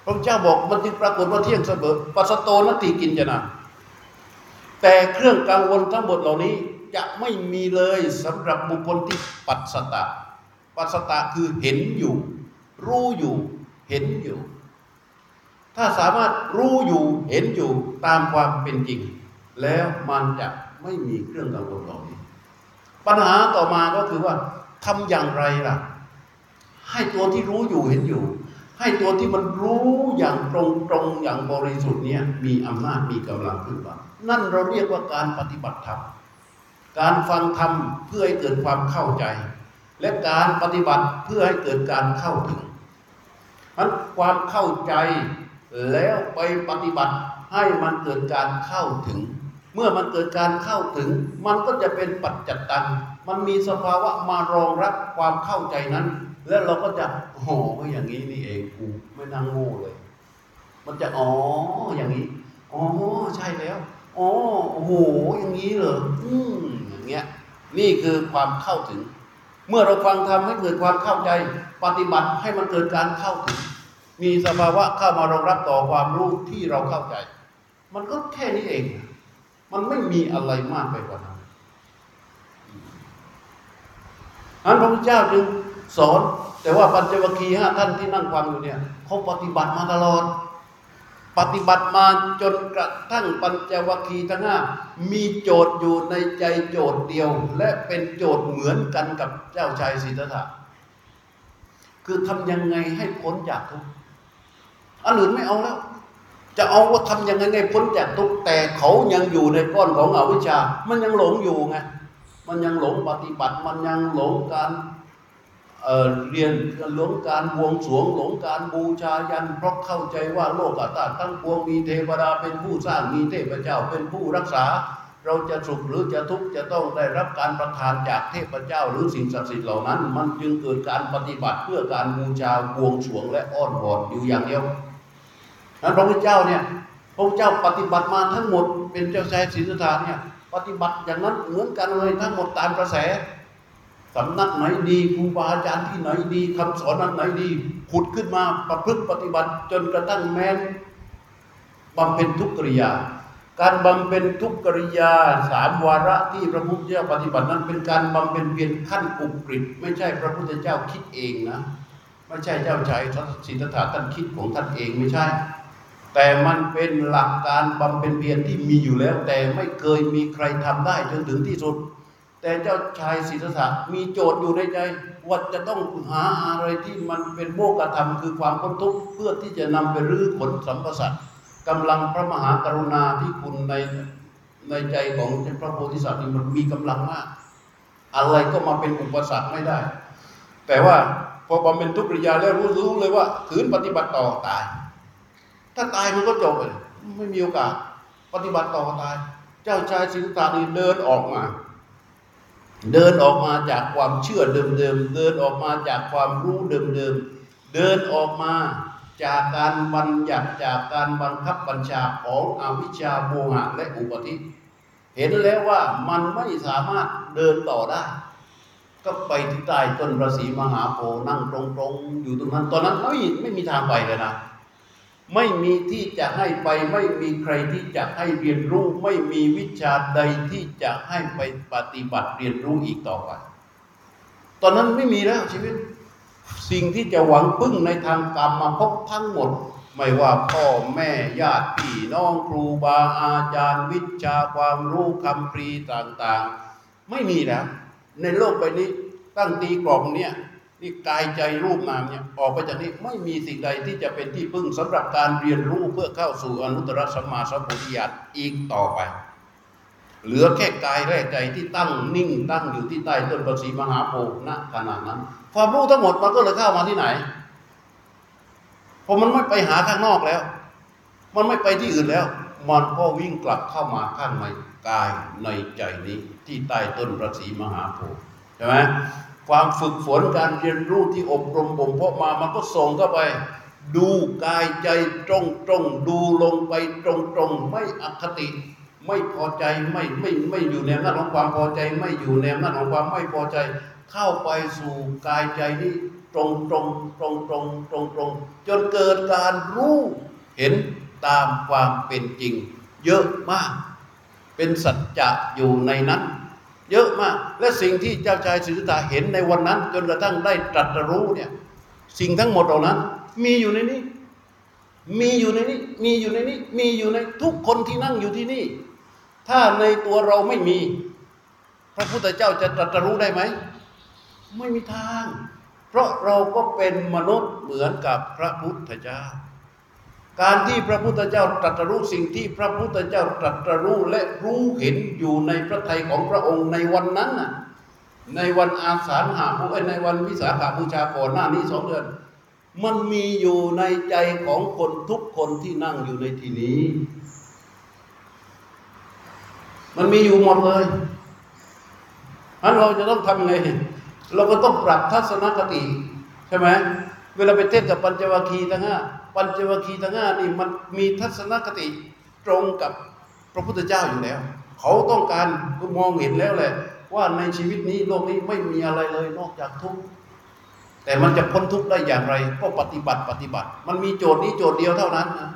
พระเจ้าบอกมันจึงปรากฏว่าเที่ยงเสมอปัสโตนติกินจนะแต่เครื่องกังวลทั้งหมดเหล่านี้จะไม่มีเลยสำหรับบุคคลที่ปัสสตะ ปัสสตะคือเห็นอยู่ รู้อยู่ เห็นอยู่ ถ้าสามารถรู้อยู่เห็นอยู่ตามความเป็นจริง แล้วมันจะไม่มีเครื่องกังวลเหล่านี้ ปัญหาต่อมาก็คือว่าทำอย่างไรล่ะ ให้ตัวที่รู้อยู่เห็นอยู่ ให้ตัวที่มันรู้อย่างตรงตรงอย่างบริสุทธิ์เนี่ยมีอำนาจมีกำลังขึ้นมานั่นเราเรียกว่าการปฏิบัติธรรมการฟังธรรมเพื่อให้เกิดความเข้าใจ และการปฏิบัติเพื่อให้เกิดการเข้าถึงนั้นความเข้าใจ แล้วไปปฏิบัติให้มันเกิดการเข้าถึง เมื่อมันเกิดการเข้าถึง มันก็จะเป็นปัจจัตตังมันมีสภาวะมารองรับความเข้าใจนั้น แล้วเราก็จะโอ้ก็อย่างนี้นี่เองกูไม่นั่งโง่เลย มันจะอ๋ออย่างนี้อ๋อใช่แล้วอ๋อโอ้โหอย่างนี้เหรออืมอย่างเงี้ยนี่คือความเข้าถึง เมื่อเราฟังทำให้เกิดความเข้าใจ ปฏิบัติให้มันเกิดการเข้าถึง มีสภาวะเข้ามารองรับต่อความรู้ที่เราเข้าใจ มันก็แค่นี้เอง มันไม่มีอะไรมากไปกว่านั้นนั้นพระพุทธเจ้าจึงสอน แต่ว่าปัญจวัคคีย์ห้าท่านที่นั่งฟังอยู่เนี่ยเขาปฏิบัติมาตลอด ปฏิบัติมาจนกระทั่งปัญจวัคคีย์ทั้งห้ามีโจทย์อยู่ในใจโจทย์เดียว และเป็นโจทย์เหมือนกันกับเจ้าชายสิทธัตถะคือทำยังไงให้พ้นจากทุกข์ อันอื่นไม่เอาแล้ว จะเอาว่าทำยังไงให้พ้นจากทุกข์แต่เขายังอยู่ในก้อนของอวิชชา มันยังหลงอยู่ไงมันยังหลงปฏิบัติ มันยังหลงการเเรียนหลงการบวงสรวงหลงการบูชายัน เพราะเข้าใจว่าโลกธาตุทั้งปวงมีเทวดาเป็นผู้สร้างมีเทพเจ้าเป็นผู้รักษา เราจะสุขหรือจะทุกข์จะต้องได้รับการประทานจากเทพเจ้าหรือสิ่งศักดิ์สิทธิ์เหล่านั้น มันจึงเกิดการปฏิบัติเพื่อการบูชาบวงสรวงและอ้อนวอนอยู่อย่างเดียว นั้นพระพุทธเจ้าเนี่ยพระพุทธเจ้าปฏิบัติมาทั้งหมด เป็นเจ้าชายศรีสุธาเนี่ยปฏิบัติอย่างนั้นเหมือนกันเลยทั้งหมดตามกระแสสำนักไหนดีครูบาอาจารย์ที่ไหนดีคำสอนนั้นไหนดีขุดขึ้นมาประพฤติปฏิบัติจนกระทั่งแม้นบำเพ็ญทุกกิริยา การบำเพ็ญทุกกิริยาสามวาระที่พระพุทธเจ้าปฏิบัตินั้น เป็นการบำเพ็ญเพียรขั้นอุกฤษไม่ใช่พระพุทธเจ้าคิดเองนะ ไม่ใช่เจ้าชายสิทธัตถะท่านคิดของท่านเองไม่ใช่ แต่มันเป็นหลักการบำเพ็ญเพียรที่มีอยู่แล้ว แต่ไม่เคยมีใครทำได้จนถึงที่สุด แต่เจ้าชายสิทธัตถะมีโจทย์อยู่ในใจว่าจะต้องหาอะไรที่มันเป็นโมกธรรมคือความพ้นทุกข์เพื่อที่จะนำไปรื้อขนสัมปสัตกำลังพระมหากรุณาที่คุณในในใจของพระโพธิสัตว์นี่มันมีกำลังมาก อะไรก็มาเป็นอุปสรรคไม่ได้ แต่ว่าพอบำเพ็ญทุกริยาแล้วรู้รู้เลยว่าขืนปฏิบัติต่อตาย ถ้าตายมันก็จบเลยไม่มีโอกาส ปฏิบัติต่อตาย เจ้าชายสิงตานีเดินออกมา เดินออกมาจากความเชื่อเดิมๆเเดินออกมาจากความรู้เดิมๆเเดินออกมาจากการบัญญัติจากการบังคับบัญชาของอวิชชาโมหะและอุปธิเห็นแล้วว่ามันไม่สามารถเดินต่อได้ ก็ไปที่ใต้ต้นประสีมหาโพนั่งตรงๆ อยู่ตรงนั้น ตอนนั้นไม่ไม่มีทางไปเลยนะ ไม่มีที่จะให้ไป ไม่มีใครที่จะให้เรียนรู้ ไม่มีวิชาใดที่จะให้ไปปฏิบัติเรียนรู้อีกต่อไป ตอนนั้นไม่มีแล้วชีวิต สิ่งที่จะหวังพึ่งในทางกรรมมาพบทั้งหมด ไม่ว่าพ่อแม่ญาติพี่น้องครูบาอาจารย์วิชาความรู้คำปรีต่างๆ ไม่มีแล้วในโลกใบนี้ตั้งตีกรอบเนี้ย นี่กายใจรูปนามเนี่ยออกไปจากนี้ไม่มีสิ่งใดที่จะเป็นที่พึ่งสำหรับการเรียนรู้เพื่อเข้าสู่อนุตตรสัมมาสัมปวิญญาณอีกต่อไป เหลือแค่กายแรกใจที่ตั้งนิ่งตั้งอยู่ที่ใต้ต้นประสีมหาโพธิ์ณขณะนั้น ความรู้ทั้งหมดมันก็เลยเข้ามาที่ไหนพอมันไม่ไปหาข้างนอกแล้ว มันไม่ไปที่อื่นแล้ว มันก็วิ่งกลับเข้ามาข้างในกายในใจนี้ที่ใต้ต้นประสีมหาโพธิ์ใช่ไหม ความฝึกฝนการเรียนรู้ที่อบรมบ่มเพาะมามันก็ส่งเข้าไป ดูกายใจตรงตรงดูลงไปตรงตรงไม่อคติ ไม่พอใจไม่ไม่ไม่อยู่ในอำนาจของความพอใจ ไม่อยู่ในอำนาจของความไม่พอใจ เข้าไปสู่กายใจนี้ตรงตรงตรงตรงตรงตรงจนเกิดการรู้เห็นตามความเป็นจริง เยอะมาก เป็นสัจจะอยู่ในนั้น เยอะมาก และสิ่งที่เจ้าชายสิทธัตถะเห็นในวันนั้น จนกระทั่งได้ตรัสรู้เนี่ยสิ่งทั้งหมดเหล่านั้น มีอยู่ในนี้ มีอยู่ในนี้ มีอยู่ในนี้ มีอยู่ในทุกคนที่นั่งอยู่ที่นี่ ถ้าในตัวเราไม่มี พระพุทธเจ้าจะตรัสรู้ได้ไหม ไม่มีทาง เพราะเราก็เป็นมนุษย์เหมือนกับพระพุทธเจ้า การที่พระพุทธเจ้าตรัสรู้สิ่งที่พระพุทธเจ้าตรัสรู้และรู้เห็นอยู่ในพระทัยของพระองค์ในวันนั้นน่ะในวันอาสาฬหาบูในวันวิสาขาบูชาก่อนหน้านี้สองเดือน มันมีอยู่ในใจของคนทุกคนที่นั่งอยู่ในที่นี้ มันมีอยู่หมดเลยอันเราจะต้องทำไง เราก็ต้องปรับทัศนคติ ใช่ไหมเวลาไปเทศกับปัญจวัคคีย์ทั้งห้า ปัญจวัคคีย์ทั้งห้านี่มันมีทัศนคติตรงกับพระพุทธเจ้าอยู่แล้ว เขาต้องการก็มองเห็นแล้วแหละว่าในชีวิตนี้โลกนี้ไม่มีอะไรเลยนอกจากทุกข์แต่มันจะพ้นทุกข์ได้อย่างไร ก็ปฏิบัติปฏิบัติ มันมีโจทย์นี้โจทย์เดียวเท่านั้นนะ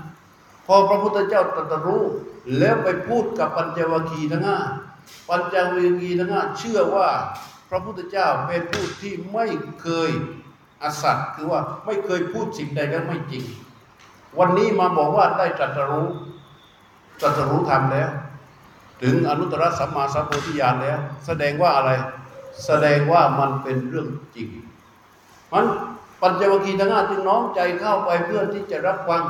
พอพระพุทธเจ้าตรัสรู้แล้วไปพูดกับปัญจวัคคีย์ทั้งห้าปัญจวัคคีย์ทั้งห้าเชื่อว่าพระพุทธเจ้าเป็นผู้ที่ไม่เคย อสัตย์คือว่าไม่เคยพูดสิ่งใดแล้วไม่จริง วันนี้มาบอกว่าได้ตรัสรู้ตรัสรู้ธรรมแล้ว ถึงอนุตตรสัมมาสัมโพธิญาณแล้ว แสดงว่าอะไร แสดงว่ามันเป็นเรื่องจริงมันปัญจวัคคีย์ทั้งห้าจึงน้อมใจเข้าไปเพื่อที่จะรับฟัง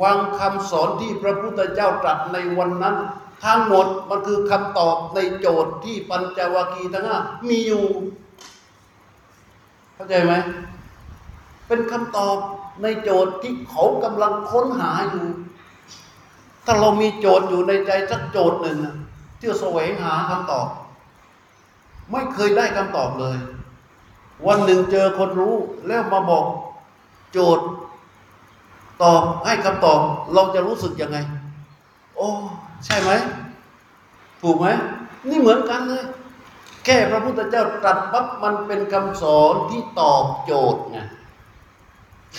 ฟังคำสอนที่พระพุทธเจ้าตรัสในวันนั้น ทั้งหมดมันคือคำตอบในโจทย์ที่ปัญจวัคคีย์ทั้งห้ามีอยู่ เข้าใจไหม เป็นคำตอบในโจทย์ที่เขากำลังค้นหาอยู่ ถ้าเรามีโจทย์อยู่ในใจสักโจทย์หนึ่งที่แสวงหาคำตอบ ไม่เคยได้คำตอบเลย วันหนึ่งเจอคนรู้แล้วมาบอกโจทย์ตอบให้คำตอบ เราจะรู้สึกยังไง โอ้ ใช่ไหม ถูกไหม นี่เหมือนกันเลย แค่พระพุทธเจ้าตรัสปั๊บมันเป็นคำสอนที่ตอบโจทย์ไง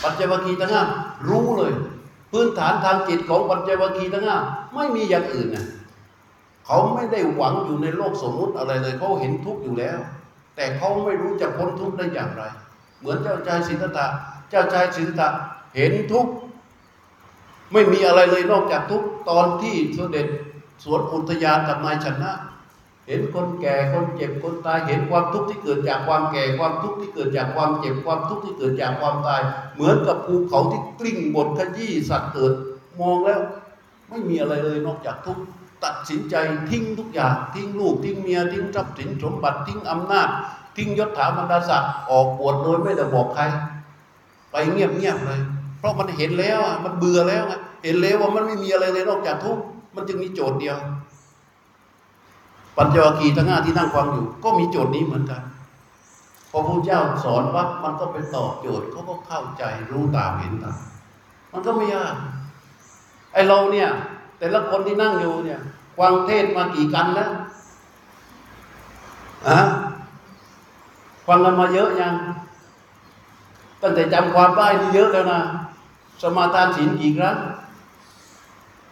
ปัจเจวคีย์ทั้งห้ารู้เลย พื้นฐานทางจิตของปัจเจวคีย์ทั้งห้าไม่มีอย่างอื่นนะเขาไม่ได้หวังอยู่ในโลกสมมุติอะไรเลยเขาเห็นทุกข์อยู่แล้ว แต่เขาไม่รู้จะพ้นทุกข์ได้อย่างไร เหมือนเจ้าชายสิทธัตถะเจ้าชายสิทธัตถะเห็นทุกข์ไม่มีอะไรเลยนอกจากทุกข์ตอนที่เสด็จสวนอุทยานกับนายชนะ เห็นคนแก่คนเจ็บคนตาย เห็นความทุกข์ที่เกิดจากความแก่ความทุกข์ที่เกิดจากความเจ็บความทุกข์ที่เกิดจากความตาย เหมือนกับภูเขาที่กลิ้งบนขยี้สัตว์เกิด มองแล้ว ไม่มีอะไรเลยนอกจากทุกข์ตัดสินใจทิ้งทุกอย่างทิ้งลูกทิ้งเมียทิ้งทรัพย์สินสมบัติทิ้งอำนาจ ทิ้งยศถาบรรดาศักดิ์ออกบวชโดยไม่ได้บอกใคร ไปเงียบๆเลย เพราะมันเห็นแล้วมันเบื่อแล้วเห็นแล้วว่ามันไม่มีอะไรเลยนอกจากทุกข์มันจึงมีโจทย์เดียว ปัญจวัคคีย์ทั้งห้าที่นั่งฟังอยู่ ก็มีโจทย์นี้เหมือนกันพอพระเจ้าสอนวัดมันก็ไปตอบโจทย์เขาก็เข้าใจรู้ตามเห็นตามมันก็ไม่ยากไอเราเนี่ย แต่ละคนที่นั่งอยู่เนี่ยฟังเทศมากี่กันแล้วอะฟังกันมาเยอะยังตั้งแต่จำความได้นี่เยอะแล้วนะสมาทานศีลกี่ครั้ง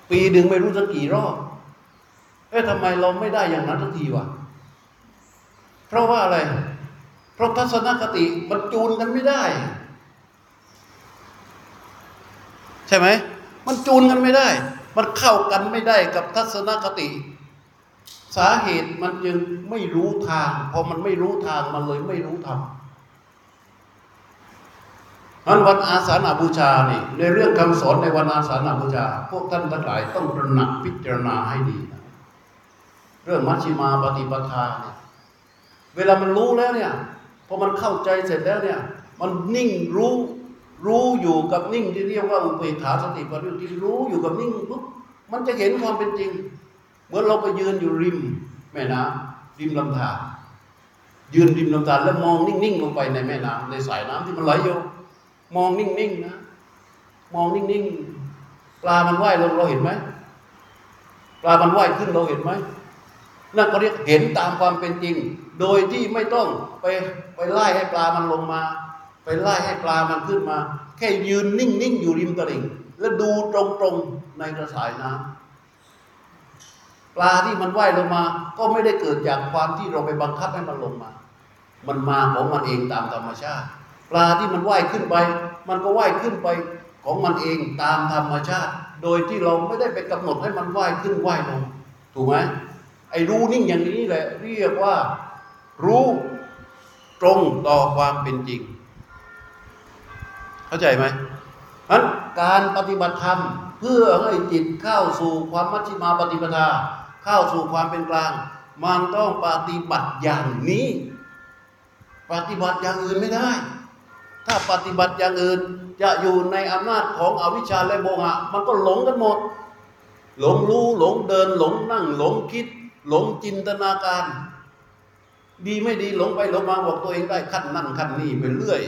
ปีหนึ่งไม่รู้สักกี่รอบ เอ๊ะทำไมเราไม่ได้อย่างนั้นสักทีวะเพราะว่าอะไร เพราะทัศนคติมันจูนกันไม่ได้ ใช่ไหม มันจูนกันไม่ได้ มันเข้ากันไม่ได้กับทัศนคติ สาเหตุมันจึงไม่รู้ทาง พอมันไม่รู้ทางมันเลยไม่รู้ธรรมมันวันอาสาฬบูชานี่ในเรื่องคำสอนในวันอาสาฬบูชา พวกท่านทั้งหลายต้องตระหนักพิจารณาให้ดีนะ เรื่องมัชฌิมาปฏิปทาเนี่ยเวลามันรู้แล้วเนี่ยพอมันเข้าใจเสร็จแล้วเนี่ยมันนิ่งรู้รู้อยู่กับนิ่งที่เรียกว่าอุเบกขาสติปัฏฐานที่รู้อยู่กับนิ่งปุ๊บมันจะเห็นความเป็นจริง เหมือนเราไปยืนอยู่ริมแม่น้ำริมลำธารยืนริมลำธารแล้วมองนิ่งๆลงไปในแม่น้ำในสายน้ำที่มันไหลอยู่มองนิ่งๆนะมองนิ่งๆปลามันว่ายลงเราเห็นไหมปลามันว่ายขึ้นเราเห็นไหม นั่นก็เรียกเห็นตามความเป็นจริง โดยที่ไม่ต้องไปไปไล่ให้ปลามันลงมา ไปไล่ให้ปลามันขึ้นมา แค่ยืนนิ่งๆอยู่ริมตลิ่ง แล้วดูตรงๆในกระสายน้ำปลาที่มันว่ายลงมา ก็ไม่ได้เกิดจากความที่เราไปบังคับให้มันลงมา มันมาของมันเองตามธรรมชาติ ปลาที่มันว่ายขึ้นไป มันก็ว่ายขึ้นไปของมันเองตามธรรมชาติ โดยที่เราไม่ได้ไปกำหนดให้มันว่ายขึ้นว่ายลง ถูกไหม ไอ้รู้นิ่งอย่างนี้แหละ เรียกว่ารู้ตรงต่อความเป็นจริง เข้าใจไหมนั้นการปฏิบัติธรรม เพื่อให้จิตเข้าสู่ความมัชฌิมาปฏิปทา เข้าสู่ความเป็นกลาง มันต้องปฏิบัติอย่างนี้ ปฏิบัติอย่างอื่นไม่ได้ ถ้าปฏิบัติอย่างอื่นจะอยู่ในอำนาจของอวิชชาและโมหะ มันก็หลงกันหมด หลงรู้หลงเดินหลงนั่งหลงคิด หลงจินตนาการ ดีไม่ดีหลงไปหลงมาบอกตัวเองได้ขั้นนั่นขั้นนี่ไปเรื่อย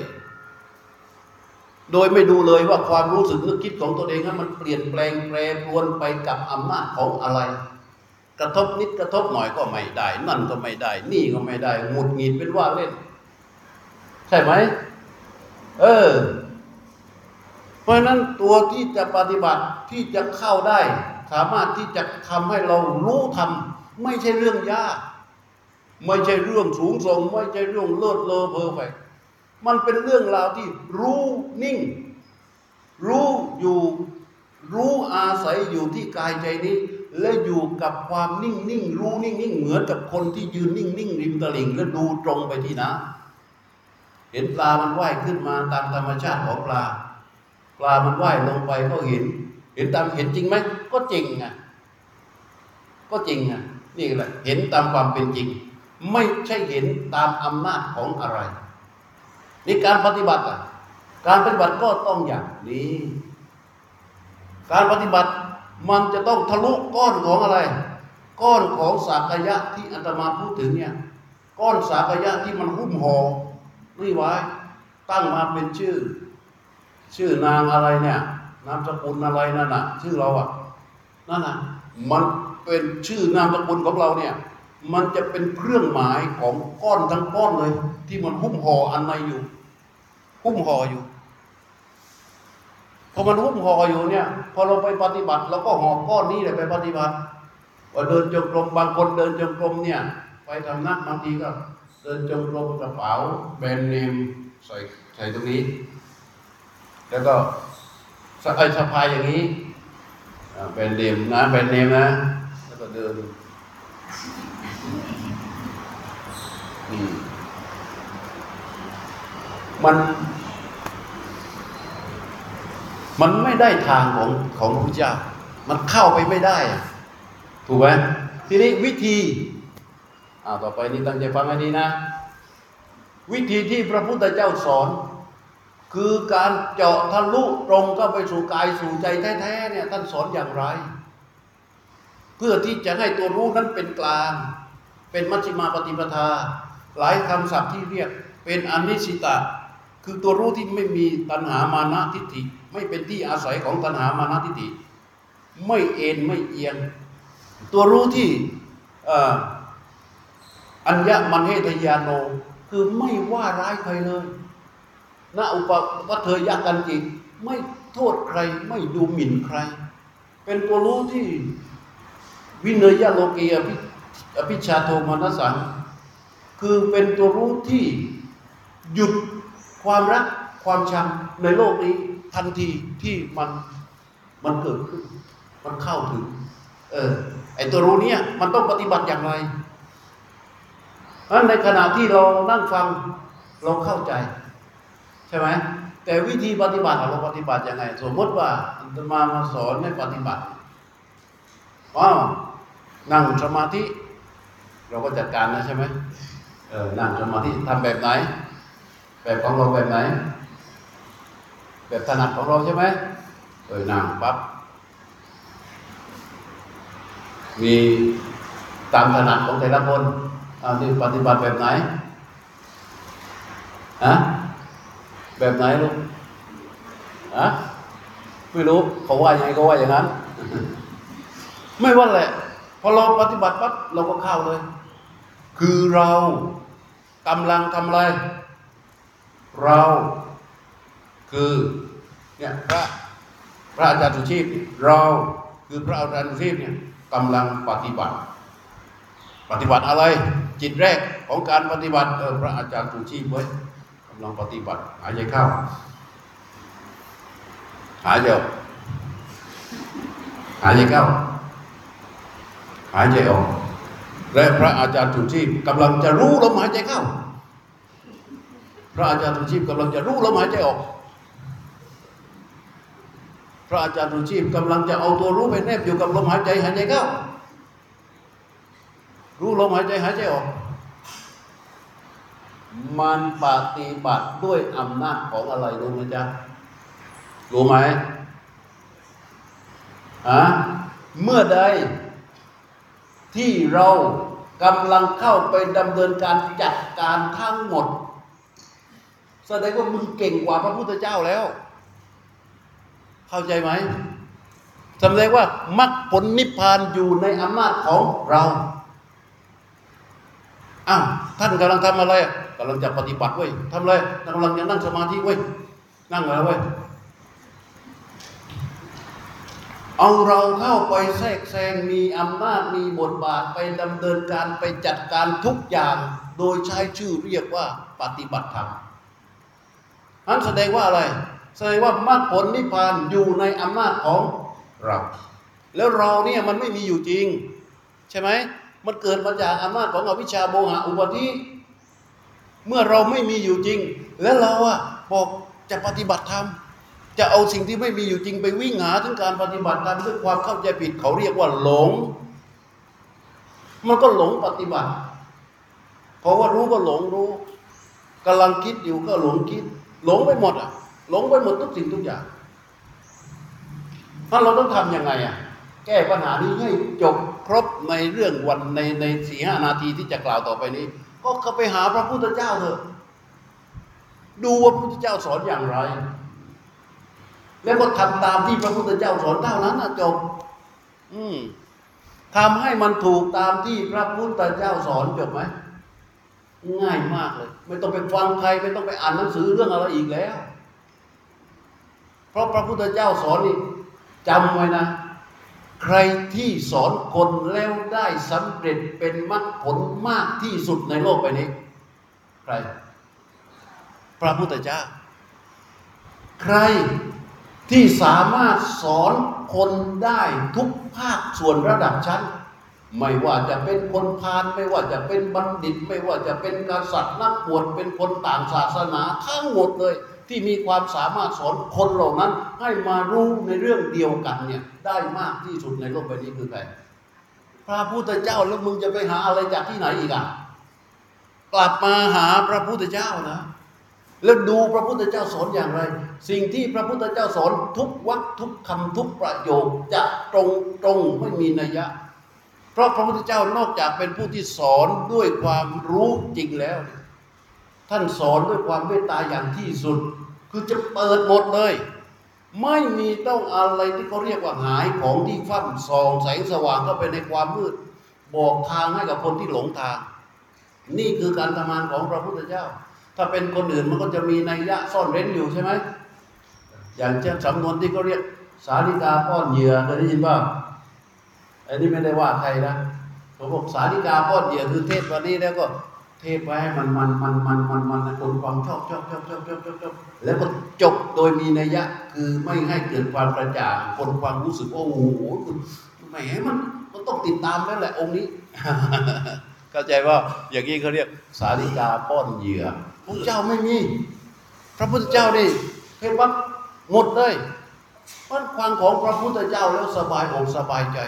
โดยไม่ดูเลยว่าความรู้สึกนึกคิดของตัวเองนั้นมันเปลี่ยนแปลงแปรปรวนไปกับอำนาจของอะไร กระทบนิดกระทบหน่อยก็ไม่ได้ นั่นก็ไม่ได้ นี่ก็ไม่ได้หงุดหงิดเป็นว่าเล่น ใช่ไหมเออ เพราะฉะนั้นตัวที่จะปฏิบัติที่จะเข้าได้ สามารถที่จะทำให้เรารู้ทำ ไม่ใช่เรื่องยาก ไม่ใช่เรื่องสูงส่ง ไม่ใช่เรื่องเลิศเลอเพอไปมันเป็นเรื่องราวที่รู้นิ่ง รู้อยู่รู้อาศัยอยู่ที่กายใจนี้ และอยู่กับความนิ่งนิ่งรู้นิ่งนิ่งเหมือนกับคนที่ยืนนิ่งนิ่งริมตลิ่งแล้วดูตรงไปที่น้ำเห็นปลามันว่ายขึ้นมาตามธรรมชาติของปลา ปลามันว่ายลงไปก็เห็น เห็นตามเห็นจริงไหมก็จริงไงก็จริงไง นี่แหละเห็นตามความเป็นจริง ไม่ใช่เห็นตามอำนาจของอะไรนี่การปฏิบัติอะการปฏิบัติก็ต้องอย่างนี้ การปฏิบัติมันจะต้องทะลุก้อนของอะไร ก้อนของสากยะที่อาตมาพูดถึงเนี่ยก้อนสากยะที่มันหุ้มห่อนี่ไว้ ตั้งมาเป็นชื่อ ชื่อนางอะไรเนี่ยนามสกุลอะไรนั่นน่ะ ชื่อเราอะนั่นน่ะมัน เป็นชื่อนามสกุลของเราเนี่ย มันจะเป็นเครื่องหมายของก้อนทั้งก้อนเลย ที่มันหุ้มห่ออันในอยู่ หุ้มห่ออยู่พอมันหุ้มห่ออยู่เนี่ย พอเราไปปฏิบัติเราก็ห่อก้อนนี้เลยไปปฏิบัติว่าเดินจงกรมบางคนเดินจงกรมเนี่ย ไปทำนักบางทีก็ เดินจงกรมกระเป๋าแบรนด์เนมใส่ใส่ตรงนี้ แล้วก็สะพายสะพายอย่างนี้แบรนด์เนมนะแบรนด์เนมนะ ก็เดินมัน มันไม่ได้ทางของของพระพุทธเจ้า มันเข้าไปไม่ได้อะถูกไหมทีนี้วิธีอ่าต่อไปนี้ตั้งใจฟังให้ดีนะ วิธีที่พระพุทธเจ้าสอน คือการเจาะทะลุตรงเข้าไปสู่กายสู่ใจแท้ๆเนี่ยท่านสอนอย่างไร เพื่อที่จะให้ตัวรู้นั้นเป็นกลาง เป็นมัชฌิมาปฏิปทา หลายคำศัพท์ที่เรียกเป็นอนิสิตะ คือตัวรู้ที่ไม่มีตัณหามานะทิฏฐิ ไม่เป็นที่อาศัยของตัณหามานะทิฏฐิ ไม่เอ็นไม่เอียง ตัวรู้ที่อัญญมันเฮทยานโน คือไม่ว่าร้ายใครเลยณอุปวัตเทยกันจิตไม่โทษใครไม่ดูหมิ่นใคร เป็นตัวรู้ที่ วินยโลกีอภิอภิชาโทมนัสสังคือเป็นตัวรู้ที่หยุดความรักความชังในโลกนี้ทันทีที่มันมันเกิดขึ้น มันเข้าถึง เออไอตัวรู้เนี่ยมันต้องปฏิบัติอย่างไรเพราะในขณะที่เรานั่งฟังเราเข้าใจ ใช่ไหมแต่วิธีปฏิบัติเราปฏิบัติยังไง สมมติว่าอาตมามาสอนให้ปฏิบัติว้าว นั่งสมาธิ เราก็จัดการนะใช่ไหมเออนั่งสมาธิทำแบบไหน แบบของเราแบบไหน แบบถนัดของเราใช่ไหมเออนั่งปั๊บมีตามถนัดของแต่ละคนเอาที่ปฏิบัติแบบไหนฮะแบบไหนลูกฮะไม่รู้เขาว่ายังไงก็ว่าอย่างนั้น ไม่ว่าแหละ พอเราปฏิบัติปั๊บเราก็เข้าเลย คือเรากำลังทำอะไร เรา คือเนี่ยพระพระอาจารย์สุชีพเนี่ยเราคือพระอาจารย์สุชีพเนี่ยกำลังปฏิบัติ ปฏิบัติอะไร จิตแรกของการปฏิบัติเออพระอาจารย์สุชีพเว้ยกำลังปฏิบัติหายใจเข้าหายใจหายใจเข้า หายใจออก และพระอาจารย์สุชีพกำลังจะรู้ลมหายใจเข้า พระอาจารย์สุชีพกำลังจะรู้ลมหายใจออก พระอาจารย์สุชีพกำลังจะเอาตัวรู้ไปแนบอยู่กับลมหายใจหายใจเข้า รู้ลมหายใจหายใจออก มันปฏิบัติด้วยอำนาจของอะไรรู้ไหมจ๊ะรู้ไหมอะเมื่อใด ที่เรากำลังเข้าไปดำเนินการจัดการทั้งหมด แสดงว่ามึงเก่งกว่าพระพุทธเจ้าแล้ว เข้าใจไหมแสดงว่ามรรคผลนิพพานอยู่ในอำนาจของเราอ้าวท่านกำลังทำอะไรกำลังจะปฏิบัติเว้ยทำอะไรกำลังจะนั่งสมาธิเว้ยนั่งอะไรเว้ย เอาเราเข้าไปแทรกแซงมีอำนาจมีบทบาทไปดำเนินการไปจัดการทุกอย่าง โดยใช้ชื่อเรียกว่าปฏิบัติธรรมนั้นแสดงว่าอะไร แสดงว่ามรรคผลนิพพานอยู่ในอำนาจของเรา แล้วเราเนี่ยมันไม่มีอยู่จริง ใช่ไหมมันเกิดมาจากอำนาจของอวิชชาโมหะอุปาทิเมื่อเราไม่มีอยู่จริง แล้วเราอะบอกจะปฏิบัติธรรม จะเอาสิ่งที่ไม่มีอยู่จริงไปวิ่งหาถึงการปฏิบัติธรรมด้วยความเข้าใจผิดเขาเรียกว่าหลง มันก็หลงปฏิบัติ เพราะว่ารู้ก็หลงรู้กำลังคิดอยู่ก็หลงคิด หลงไปหมดอะ หลงไปหมดทุกสิ่งทุกอย่างถ้าเราต้องทำยังไงอะ แก้ปัญหานี้ให้จบครบในเรื่องวันในในสี่ห้านาทีที่จะกล่าวต่อไปนี้ ก็เข้าไปหาพระพุทธเจ้าเถอะ ดูว่าพระพุทธเจ้าสอนอย่างไร แล้วก็ทำตามที่พระพุทธเจ้าสอนเท่านั้นนะจบ อืมทำให้มันถูกตามที่พระพุทธเจ้าสอนจบไหมง่ายมากเลย ไม่ต้องไปฟังใครไม่ต้องไปอ่านหนังสือเรื่องอะไรอีกแล้ว เพราะพระพุทธเจ้าสอนนี่จำไว้นะ ใครที่สอนคนแล้วได้สำเร็จเป็นมรรคผลมากที่สุดในโลกใบนี้ ใคร พระพุทธเจ้า ใคร ที่สามารถสอนคนได้ทุกภาคส่วนระดับชั้น ไม่ว่าจะเป็นคนพาลไม่ว่าจะเป็นบัณฑิต ไม่ว่าจะเป็นกษัตริย์นักบวชเป็นคนต่างศาสนาทั้งหมดเลย ที่มีความสามารถสอนคนเหล่านั้น ให้มารู้ในเรื่องเดียวกันเนี่ยได้มากที่สุดในโลกใบนี้คือใครพระพุทธเจ้าแล้วมึงจะไปหาอะไรจากที่ไหนอีกอะกลับมาหาพระพุทธเจ้านะ แล้วดูพระพุทธเจ้าสอนอย่างไร สิ่งที่พระพุทธเจ้าสอนทุกวรรคทุกคำทุกประโยคจะตรงตรงไม่มีนัยยะ เพราะพระพุทธเจ้านอกจากเป็นผู้ที่สอนด้วยความรู้จริงแล้ว ท่านสอนด้วยความเมตตาอย่างที่สุด คือจะเปิดหมดเลย ไม่มีต้องอะไรที่เขาเรียกว่าหายของที่ฟั่มส่องแสงสว่างเข้าไปในความมืด บอกทางให้กับคนที่หลงทาง นี่คือการทำงานของพระพุทธเจ้า ถ้าเป็นคนอื่นมันก็จะมีนัยยะซ่อนเร้นอยู่ใช่ไหมอย่างเช่นสำนวนที่เขาเรียกสาลิกาป้อนเหยื่อเคยได้ยินป่ะอันนี้ไม่ได้ว่าใครนะผมบอกสาลิกาป้อนเหยื่อคือเทศวันนี้แล้วก็เทศไว้ให้มันมันมันมันมันมันให้คนฟังชอบชอบชอบชอบชอบชอบชอบแล้วก็จบโดยมีนัยยะ คือไม่ให้เกิดความกระจ่างคนฟังรู้สึกโอ้โหแหมมันมันต้องติดตามแล้วแหละองค์นี้ เข้าใจว่าอย่างนี้เขาเรียกสาริกาป้อนเหยื่อ พระเจ้าไม่มี พระพุทธเจ้านี่เห็นว่าหมดเลยมันฟังของพระพุทธเจ้าแล้วสบายอกสบายใจ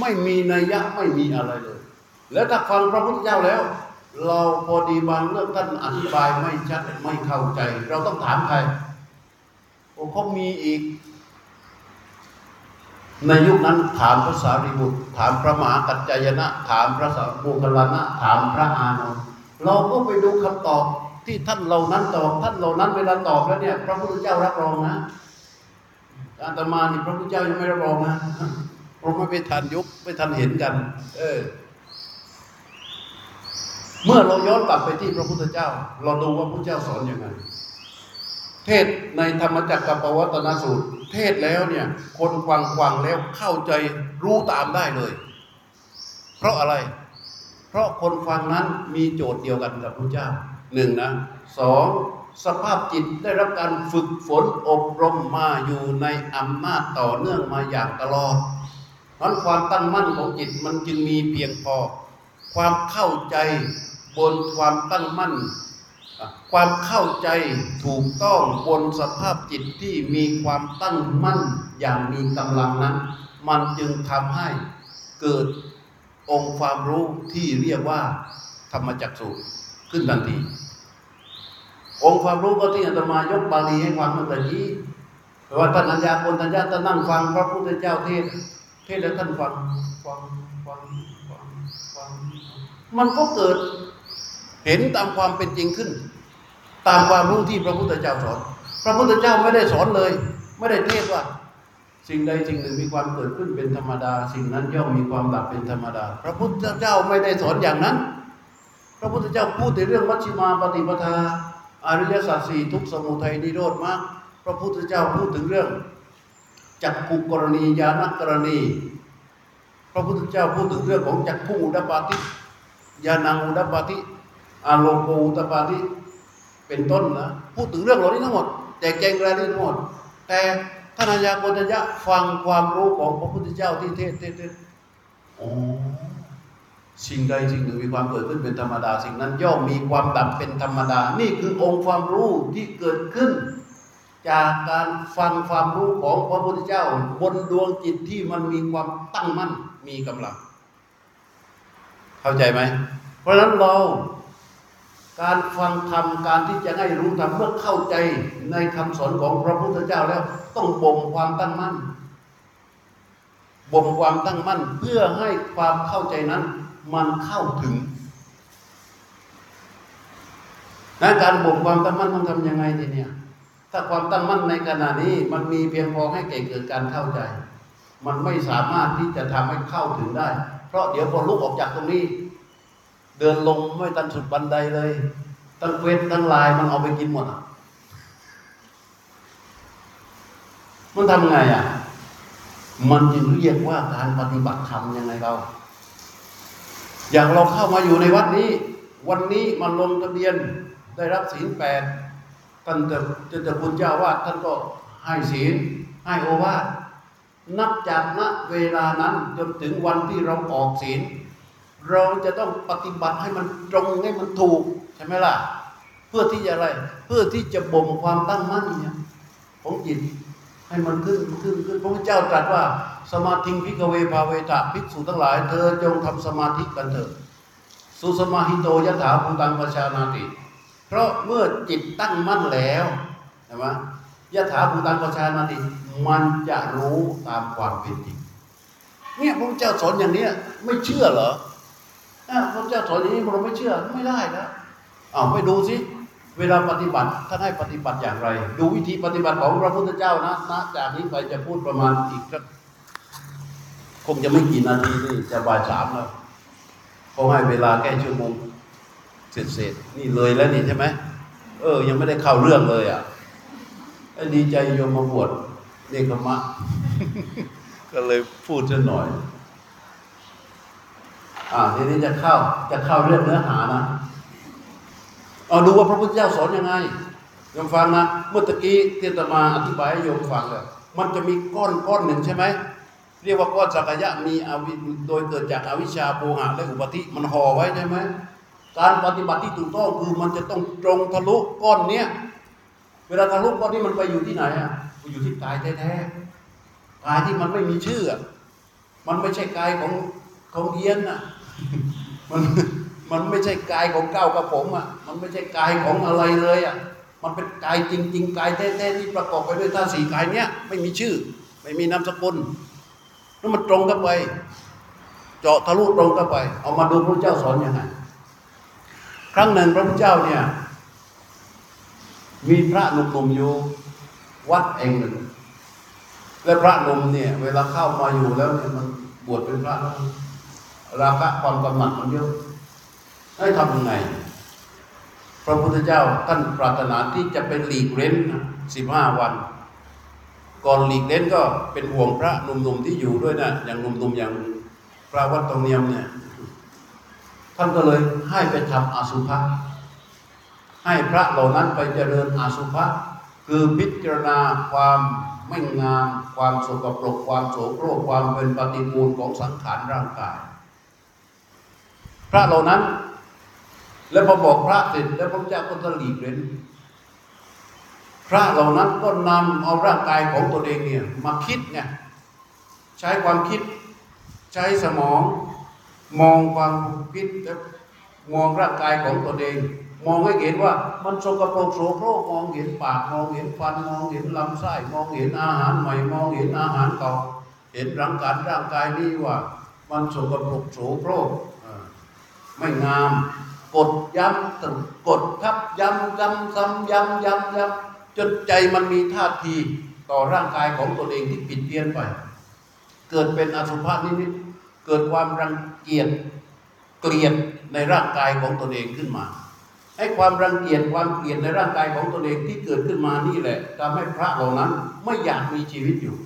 ไม่มีนัยยะไม่มีอะไรเลย แล้วถ้าฟังพระพุทธเจ้าแล้ว เราพอดีบางเรื่องท่านอธิบายไม่ชัดไม่เข้าใจ เราต้องถามใครโอ้เขามีอีก ในยุคนั้นถามพระสารีบุตร ถามพระมหากัจจายนะ ถามพระสารีบุคลานะถามพระอานนท์เราก็ไปดูคำตอบ ที่ท่านเหล่านั้นตอบท่านเหล่านั้นเวลาตอบแล้วเนี่ยพระพุทธเจ้ารับรองนะอาตมานี่พระพุทธเจ้ายังไม่รับรองนะเพราะไม่ไปทันยุคไม่ทันเห็นกัน เออ เมื่อเราย้อนกลับไปที่พระพุทธเจ้า เราดูว่าพระพุทธเจ้าสอนอยังไงเทศในธรรมจักรกับปวัตนสูตร เทศแล้วเนี่ย คนฟังฟังแล้วเข้าใจรู้ตามได้เลย เพราะอะไร เพราะคนฟังนั้นมีโจทย์เดียวกันกับพระเจ้า หนึ่งนะสองสภาพจิตได้รับการฝึกฝนอบรมมาอยู่ในอำนาจต่อเนื่องมาอย่างตลอดเพราะความตั้งมั่นของจิตมันจึงมีเพียงพอ ความเข้าใจบนความตั้งมั่น ความเข้าใจถูกต้องบนสภาพจิตที่มีความตั้งมั่นอย่างมีกำลังนั้น มันจึงทำให้เกิดองค์ความรู้ที่เรียกว่าธรรมจักสุขึ้นทันที องค์ความรู้ก็ที่อาตมายกบาลีให้ฟังเมื่อกี้ว่าท่านอัญญาคนทัญญาท่านนั่งฟังพระพุทธเจ้าเทศเทศแล้วท่านฟังฟังฟังฟังฟังมันก็เกิดเห็นตามความเป็นจริงขึ้น ตามความรู้ที่พระพุทธเจ้าสอน พระพุทธเจ้าไม่ได้สอนเลย ไม่ได้เทศว่า สิ่งใดสิ่งหนึ่งมีความเกิดขึ้นเป็นธรรมดา สิ่งนั้นย่อมมีความดับเป็นธรรมดา พระพุทธเจ้าไม่ได้สอนอย่างนั้น พระพุทธเจ้าพูดในเรื่องมัชฌิมาปฏิปทา อริยสัจสี่ทุกสมุทัยนิโรธมากพระพุทธเจ้าพูดถึงเรื่องจักขุกรณีญาณกรณี พระพุทธเจ้าพูดถึงเรื่องของจักขุอุดปาติญาณังอุดปาติอาโลโกอุตปาติเป็นต้นนะพูดถึงเรื่องเหล่านี้ทั้งหมดแจกแจงรายละเอียดทั้งหมด แต่ท่านอาญาโกณัญญะฟังความรู้ของพระพุทธเจ้าที่เทศเทศเทศโอ้ สิ่งใดสิ่งหนึ่งมีความเกิดขึ้นเป็นธรรมดา สิ่งนั้นย่อมมีความดับเป็นธรรมดา นี่คือองค์ความรู้ที่เกิดขึ้น จากการฟังความรู้ของพระพุทธเจ้า บนดวงจิตที่มันมีความตั้งมั่นมีกำลัง เข้าใจไหม เพราะฉะนั้นเราการฟังธรรมการที่จะให้รู้ธรรมเมื่อเข้าใจในคำสอนของพระพุทธเจ้าแล้ว ต้องบ่มความตั้งมั่นบ่มความตั้งมั่น เพื่อให้ความเข้าใจนั้น มันเข้าถึงนะการบ่มความตั้งมั่นต้องทำยังไงทีเนี่ย ถ้าความตั้งมั่นในขณะนี้ มันมีเพียงพอให้เกิดการเข้าใจ มันไม่สามารถที่จะทำให้เข้าถึงได้ เพราะเดี๋ยวพอลุกออกจากตรงนี้ เดินลงไม่ตันสุดบันไดเลย ตั้งเฟซตั้งไลน์มันเอาไปกินหมดอะมันทำไงอะ มันจึงเรียกว่าการปฏิบัติธรรมยังไงเรา อย่างเราเข้ามาอยู่ในวัดนี้ วันนี้มันลงทะเบียนได้รับศีลแปดท่านจะจะจะคุณเจ้าวาดท่านก็ให้ศีลให้โอวาทนับจากณเวลานั้นจนถึงวันที่เราออกศีลเราจะต้องปฏิบัติให้มันตรงให้มันถูกใช่ไหมล่ะ เพื่อที่จะอะไร เพื่อที่จะบ่มความตั้งมั่นเนี่ยของจิตให้มันขึ้นขึ้นขึ้นพระพุทธเจ้าตรัสว่า สมาธิพิกเวภาเวตาภิกษุทั้งหลาย เธอจงทำสมาธิกันเถิดสุสมาหิโตยถาภูตังประชานาติ เพราะเมื่อจิตตั้งมั่นแล้วใช่ไหมยถาภูตังประชานาติ มันจะรู้ตามความเป็นจริงเนี่ยพระเจ้าสอนอย่างเนี้ยไม่เชื่อเหรอพระเจ้าสอนอย่างนี้เราไม่เชื่อไม่ได้นะอ้าวไปดูสิเวลาปฏิบัติท่านให้ปฏิบัติอย่างไร ดูวิธีปฏิบัติของพระพุทธเจ้านะนะจากนี้ไปจะพูดประมาณอีกสัก คงจะไม่กี่นาทีนี่จะบ่ายสามแล้วเขาให้เวลาแค่ชั่วโมงเสร็จเสร็จๆนี่เลยแล้วนี่ใช่ไหมเออ ยังไม่ได้เข้าเรื่องเลยอะอดีใจโยมมาบวชเนคขมะ ก็เลยพูดซะหน่อย อ่าทีนี้จะเข้า จะเข้าเรื่องเนื้อหานะเอาดูว่าพระพุทธเจ้าสอนยังไงโยมฟังนะ เมื่อตะกี้เทียนตมาอธิบายให้โยมฟังเลยมันจะมีก้อนก้อนหนึ่งใช่ไหม เรียกว่าก้อนสักยะมีอวิโดยเกิดจากอวิชชาโภหะและอุปธิมันห่อไว้ใช่ไหมการปฏิบัติที่ถูกต้องคือมันจะต้องตรงทะลุก้อนเนี้ยเวลาทะลุก้อนนี้มันไปอยู่ที่ไหนอะไปอยู่ที่กายแท้ๆกายที่มันไม่มีชื่อมันไม่ใช่กายของของเยียนอะมันมันไม่ใช่กายของเก้ากับผมอะ มันไม่ใช่กายของอะไรเลยอะ มันเป็นกายจริงๆกายแท้ๆที่ประกอบไปด้วยธาตุสี่กายเนี้ยไม่มีชื่อ ไม่มีนามสกุล แล้วมันตรงกันไป เจาะทะลุตรงกันไป เอามาดูพระเจ้าสอนอยังไง ครั้งหนึ่งพระพุทธเจ้าเนี่ย มีพระหนุ่มๆอยู่วัดเองหนึ่ง และพระหนุ่มเนี่ย เวลาเข้ามาอยู่แล้วเนี่ยมันบวชเป็นพระแล้วราคะความกำหนัดมันเยอะให้ทำยังไง พระพุทธเจ้าท่านปรารถนาที่จะเป็นหลีกเล้นสิบห้าวัน ก่อนหลีกเล้นก็เป็นห่วงพระหนุ่มๆที่อยู่ด้วยนะอย่างหนุ่มๆอย่างพระวัดตรงเนียมเนี่ย ท่านก็เลยให้ไปทำอาสุภะให้พระเหล่านั้นไปเจริญอาสุภะคือพิจารณาความไม่งามความสกปรกความโสโครกความเป็นปฏิกูลของสังขารร่างกาย พระเหล่านั้น แล้วพอบอกพระเสร็จแล้วพระเจ้าก็จะหลีกเล้น พระเหล่านั้นก็นำเอาร่างกายของตัวเองเนี่ยมาคิดไงใช้ความคิดใช้สมอง มองความคิดแล้วมองร่างกายของตัวเอง มองให้เห็นว่ามันสกปรกโสโครกมองเห็นปากมองเห็นฟันมองเห็นลำไส้มองเห็นอาหารใหม่มองเห็นอาหารเก่าเห็นร่างกายร่างกายนี้ว่า มันสกปรกโสโครกไม่งาม กดย้ำตึงกดทับย้ำย้ำซ้ำย้ำย้ำย้ำ จนใจมันมีท่าทีต่อร่างกายของตัวเองที่ผิดเพี้ยนไป เกิดเป็นอสุภะนิดๆเกิดความรังเกียจเกลียดในร่างกายของตนเองขึ้นมาให้ความรังเกียจความเกลียดในร่างกายของตนเองที่เกิดขึ้นมานี่แหละทำให้พระเหล่านั้นไม่อยากมีชีวิตอยู่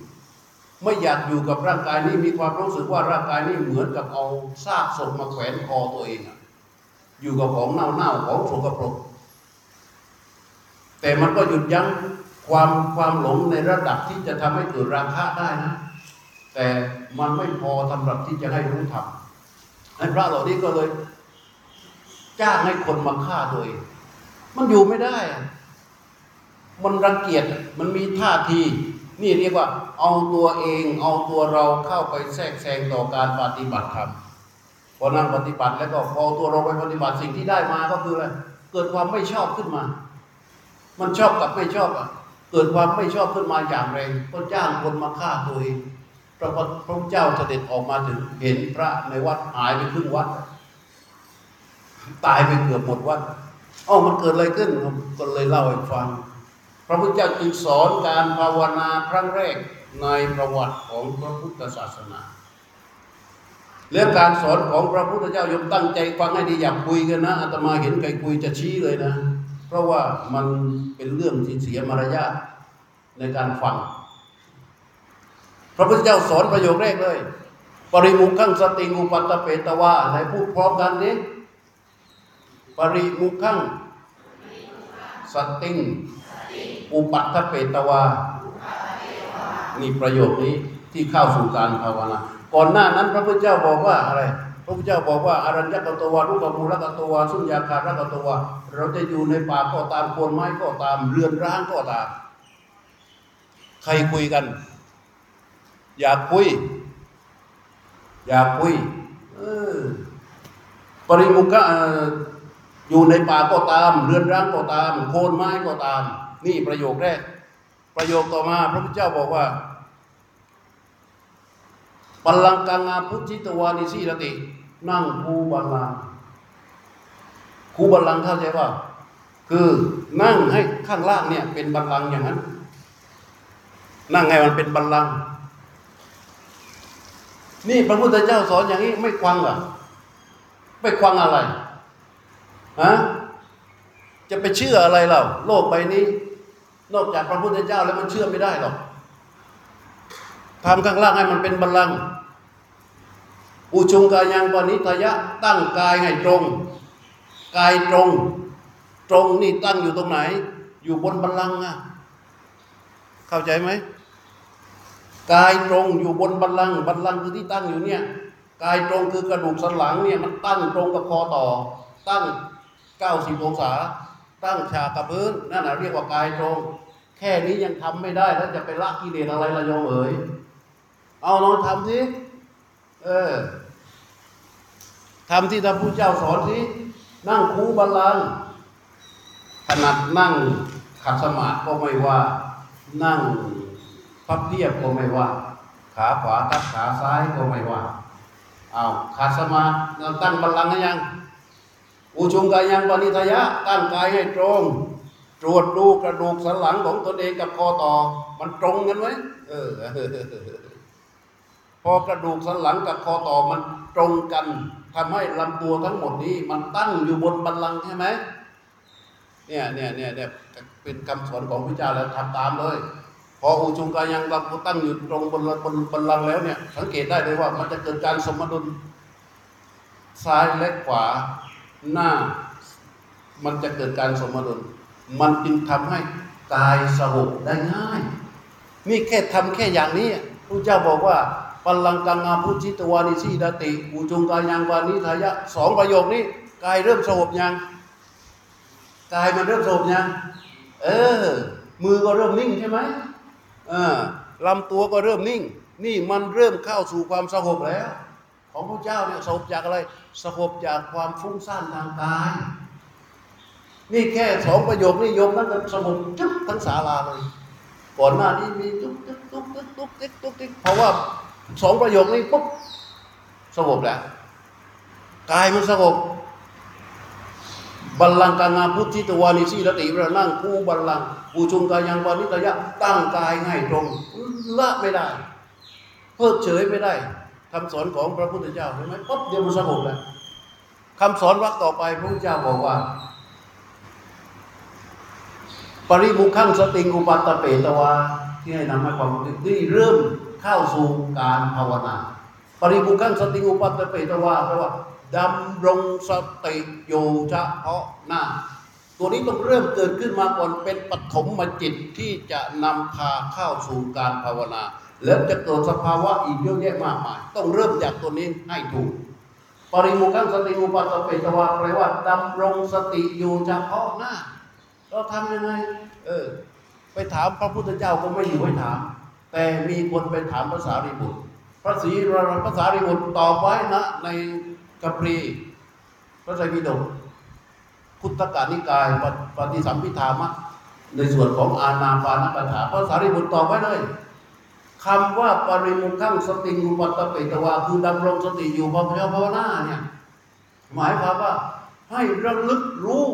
ไม่อยากอยู่กับร่างกายนี้มีความรู้สึกว่าร่างกายนี้เหมือนกับเอาซากศพมาแขวนคอตัวเองอยู่กับของเน่าๆของสกปรก แต่มันก็หยุดยั้งความความหลงในระดับที่จะทำให้เกิดราคะได้นะ แต่มันไม่พอสำหรับที่จะให้รู้ธรรมให้นพระเหล่านี้ก็เลย จ้างให้คนมาฆ่าตัวเองมันอยู่ไม่ได้ มันรังเกียจมันมีท่าที นี่เรียกว่า เอาตัวเอง เอาตัวเราเข้าไปแทรกแซงต่อการปฏิบัติธรรมพอนั่งปฏิบัติแล้วก็พอตัวเราไปปฏิบัติสิ่งที่ได้มาก็คืออะไรเกิดความไม่ชอบขึ้นมา มันชอบกับไม่ชอบอะ เกิดความไม่ชอบขึ้นมาอย่างแรงก็จ้างคนมาฆ่าตัวเองพระพระเจ้าเสด็จออกมาถึงเห็นพระในวัดหายไปครึ่งวัด ตายไปเกือบหมดวัดอ้ามันเกิดอะไรขึ้นก็เลยเล่าให้ฟัง พระพุทธเจ้าจึงสอนการภาวนาครั้งแรกในประวัติของพระพุทธศาสนาเรื่องการสอนของพระพุทธเจ้ายมตั้งใจฟังให้ดีอยากคุยกันนะอาตมาเห็นใครคุยจะชี้เลยนะ เพราะว่ามันเป็นเรื่องที่เสียมารยาทในการฟัง พระพุทธเจ้าสอนประโยคแรกเลย ปริมุขังสติงูปัตตเปตวาไหนพูดพร้อมกันนี้ปริมุขังสติงอุปัตตเปตวา นี่ประโยคนี้ที่เข้าสู่การภาวนา ก่อนหน้านั้นพระพุทธเจ้าบอกว่าอะไร ระพุทธเจ้าบอกว่าอารัญญกตวารุกมูลกตวาสุญญาคารกตวาเราจะอยู่ในป่าก็ตามโคนไม้ก็ตามเรือนร้างก็ตาม ใครคุยกัน อยากคุย อยากคุยเออปริมุขะอยู่ในป่าก็ตาม เรือนร้างก็ตาม โคนไม้ก็ตาม นี่ประโยคแรก ประโยคต่อมา พระพุทธเจ้าบอกว่าบัลลังกังาพุทธิตวานิสีรติ นั่งคูบัลลังคูบัลลังเข้าใจว่า คือนั่งให้ข้างล่างเนี่ย เป็นบัลลังอย่างนั้น นั่งไงมันเป็นบัลลังนี่พระพุทธเจ้าสอนอย่างนี้ไม่ควังเหรอไม่ควังอะไรฮะจะไปเชื่ออะไรเราโลกใบนี้ นอกจากพระพุทธเจ้าแล้วมันเชื่อไม่ได้หรอกทำข้างล่างให้มันเป็นบัลลังก์ อุชุงกายังปณิทยะตั้งกายให้ตรง กายตรง ตรงนี่ตั้งอยู่ตรงไหน อยู่บนบัลลังก์อะเข้าใจไหมกายตรงอยู่บนบัลลังก์บัลลังก์คือที่ตั้งอยู่เนี่ยกายตรงคือกระดูกสันหลังเนี่ยมันตั้งตรงกับคอต่อ ตั้ง 90 องศา ตั้งฉากกับพื้นนั่นนะเรียกว่ากายตรง แค่นี้ยังทำไม่ได้แล้วจะไปละกิเลสอะไรละโยมเอ๋ยเอาลองทำสิเออ ทำที่ท่านผู้เจ้าสอนสินั่งคูบัลลังขนาดนั่งขัดสมาธิก็ไม่ว่า นั่งพับเพียบก็ไม่ว่า ขาขวาทับขาซ้ายก็ไม่ว่าเอาขัดสมาธิเราตั้งบัลลังก์ยังอุชุงกายังปณิทยะตั้งกายให้ตรง ตรวจดูกระดูกสันหลังของตนเองกับคอต่อ มันตรงกันไหมเออพอกระดูกสันหลังกับคอต่อมันตรงกัน ทำให้ลำตัวทั้งหมดนี้มันตั้งอยู่บนบัลลังก์ใช่ไหมเนี่ยเนี่ยเนี่ยเนี่ยเป็นคำสอนของพระเจ้าแล้วทำตามเลย พออุชุงกายังเราตั้งอยู่ตรงบนบนบัลลังก์แล้วเนี่ยสังเกตได้เลยว่ามันจะเกิดการสมดุลซ้ายและขวาหน้า มันจะเกิดการสมดุล มันจึงทำให้กายสงบได้ง่าย นี่แค่ทำแค่อย่างนี้พระเจ้าบอกว่า ปัลลังกังอาพุจิตวานิสีดติอุจงกายังวานิทายะสองประโยคนี้กายเริ่มสงบยังกายมันเริ่มสงบยังเออ มือก็เริ่มนิ่งใช่ไหมเออลำตัวก็เริ่มนิ่ง นี่มันเริ่มเข้าสู่ความสงบแล้ว ของพระเจ้าเนี่ยสงบจากอะไรสงบจากความฟุ้งซ่านทางกาย นี่แค่สองประโยคนี่โยมนั่นสงบจุ๊บทั้งศาลาเลยก่อนหน้านี้มีตุ๊กตุ๊กตุ๊กตุ๊กตุ๊กติ๊กตุ๊กติ๊กเพราะว่า สองประโยคนี้ปุ๊บสงบแล้วกายมันสงบบัลลังก์กางาพุทธิตวานิสีรติรานั่งคู่บัลลังปูชุงกายังวานิตยะตั้งกายง่ายตรงละไม่ได้ เพิกเฉยไม่ได้คำสอนของพระพุทธเจ้าเห็นไหมปุ๊บเดี๋ยวมันสงบแล้วคำสอนวรรคต่อไปพระพุทธเจ้าบอกว่า ปริมุขังสติงอุปัตตเปตวาที่ให้นำให้ความรู้ที่เริ่ม เข้าสู่การภาวนา ปริมุขังสติอุปัตตเปตวาแปลว่าดำรงสติอยู่เฉพาะหน้า ตัวนี้ต้องเริ่มเกิดขึ้นมาก่อนเป็นปฐมมจิตที่จะนำพาเข้าสู่การภาวนา แล้วจะเกิดสภาวะอีกเยอะแยะมากมาย ต้องเริ่มจากตัวนี้ให้ถูก ปริมุขังสติอุปัตตเปตวาแปลว่าดำรงสติอยู่เฉพาะหน้า เราทำยังไง เออ ไปถามพระพุทธเจ้าก็ไม่อยู่ให้ถาม แต่มีคนไปถามภาษาริบุตรพระศรีภาษาริบุตรตอบไว้นะในกัปรีพระไตรปิฎกพุทธกานิกายปฏิสัมพิธามะในส่วนของอาณาปานกถาพระสารีบุตรตอบไว้เลยคำว่าปริมุขังสติงูปัตตเปตวาคือดำรงสติอยู่ภาวนาเนี่ยหมายความว่าให้ระลึกรู้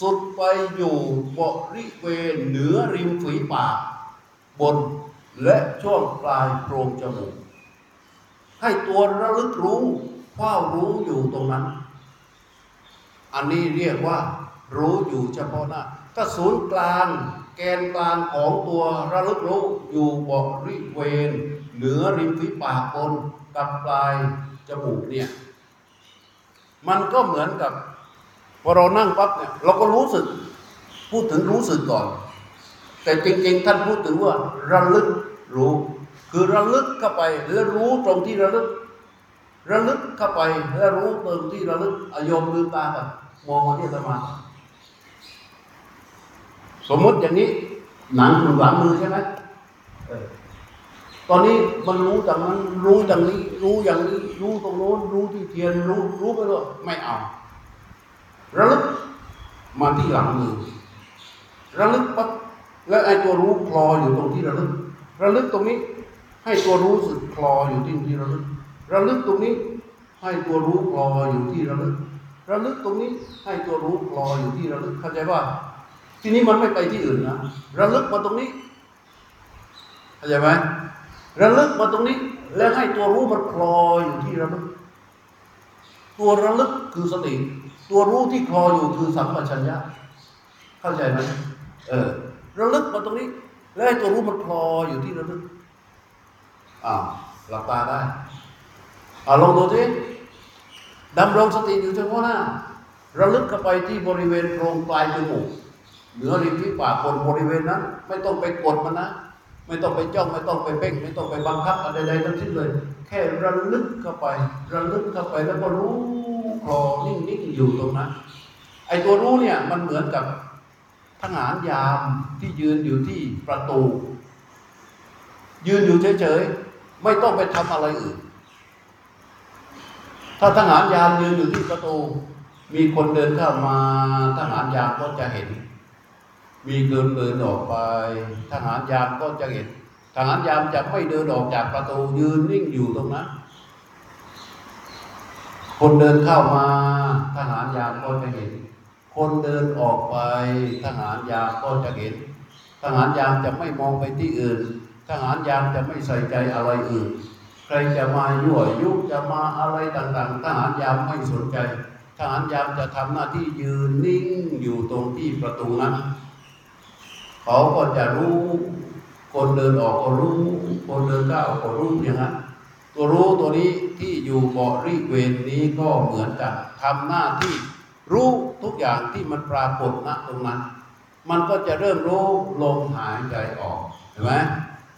สุดไปอยู่บริเวณเหนือริมฝีปากบน และช่วงปลายโพรงจมูก ให้ตัวระลึกรู้เฝ้ารู้อยู่ตรงนั้น อันนี้เรียกว่า รู้อยู่เฉพาะหน้าถ้าศูนย์กลางแกนกลางของตัวระลึกรู้อยู่บริเวณ เหนือริมฝีปากบนกับปลายจมูกเนี่ย มันก็เหมือนกับพอเรานั่งปั๊บเนี่ยเราก็รู้สึก พูดถึงรู้สึกก่อน แต่จริงๆ ท่านพูดถึงว่าระลึก รู้ คือระลึกเข้าไปแล้วรู้ตรงที่ระลึก ระลึกเข้าไปแล้วรู้ตรงที่ระลึกอายมลืมตากันมองมาที่สมาสมมติอย่างนี้ หนังอยู่หลังมือใช่ไหมตอนนี้มันรู้จากนั้นรู้อย่างนี้ รู้อย่างนี้ รู้ตรงโน้นรู้ที่เทียนรู้รู้ไปเลยไม่เอา ระลึกมาที่หลังมือระลึกปั๊บแล้วไอ้ตัวรู้คลออยู่ตรงที่ระลึก ระลึกตรงนี้ ให้ตัวรู้สึกคลออยู่ที่ที่ระลึก ระลึกตรงนี้ ให้ตัวรู้คลออยู่ที่ระลึก ระลึกตรงนี้ ให้ตัวรู้คลออยู่ที่ระลึกเข้าใจว่า ทีนี้มันไม่ไปที่อื่นนะระลึกมาตรงนี้เข้าใจไหมระลึกมาตรงนี้ แล้วให้ตัวรู้มันคลออยู่ที่ระลึก ตัวระลึกคือสติตัวรู้ที่คลออยู่คือสัมปชัญญะเข้าใจไหมเออระลึกมาตรงนี้ แล้วให้ตัวรู้มันคลออยู่ที่ระลึกอ้าวหลับตาได้อ่าลองดูสิดำรงสติอยู่เฉพาะหน้าระลึกเข้าไปที่บริเวณโพรงปลายจมูกเหนือริมฝีปากบนบริเวณนั้น ไม่ต้องไปกดมันนะ ไม่ต้องไปจ้องไม่ต้องไปเพ่งไม่ต้องไปบังคับอะไรใดๆทั้งสิ้นเลย แค่ระลึกเข้าไป ระลึกเข้าไปแล้วก็รู้คลอนิ่งๆอยู่ตรงนั้นไอ้ตัวรู้เนี่ยมันเหมือนกับ ทหารยามที่ยืนอยู่ที่ประตู ยืนอยู่เฉยๆ ไม่ต้องไปทำอะไรอื่น ถ้าทหารยามยืนอยู่ที่ประตู มีคนเดินเข้ามาทหารยามก็จะเห็น มีเดินเดินออกไป ทหารยามก็จะเห็น ทหารยามจะไม่เดินออกจากประตูยืนนิ่งอยู่ตรงนั้นคนเดินเข้ามาทหารยามก็จะเห็น คนเดินออกไปทหารยามก็จะเห็น ทหารยามจะไม่มองไปที่อื่น ทหารยามจะไม่ใส่ใจอะไรอื่น ใครจะมายั่วยุจะมาอะไรต่างๆ ทหารยามไม่สนใจ ทหารยามจะทำหน้าที่ยืนนิ่งอยู่ตรงที่ประตูนั้น เขาก็จะรู้คนเดินออกก็รู้คนเดินเข้าก็รู้อย่างนั้นตัวรู้ตัวนี้ที่อยู่บริเวณนี้ก็เหมือนกันทำหน้าที่ รู้ทุกอย่างที่มันปรากฏณตรงนั้น มันก็จะเริ่มรู้ลมหายใจออกเห็นไหม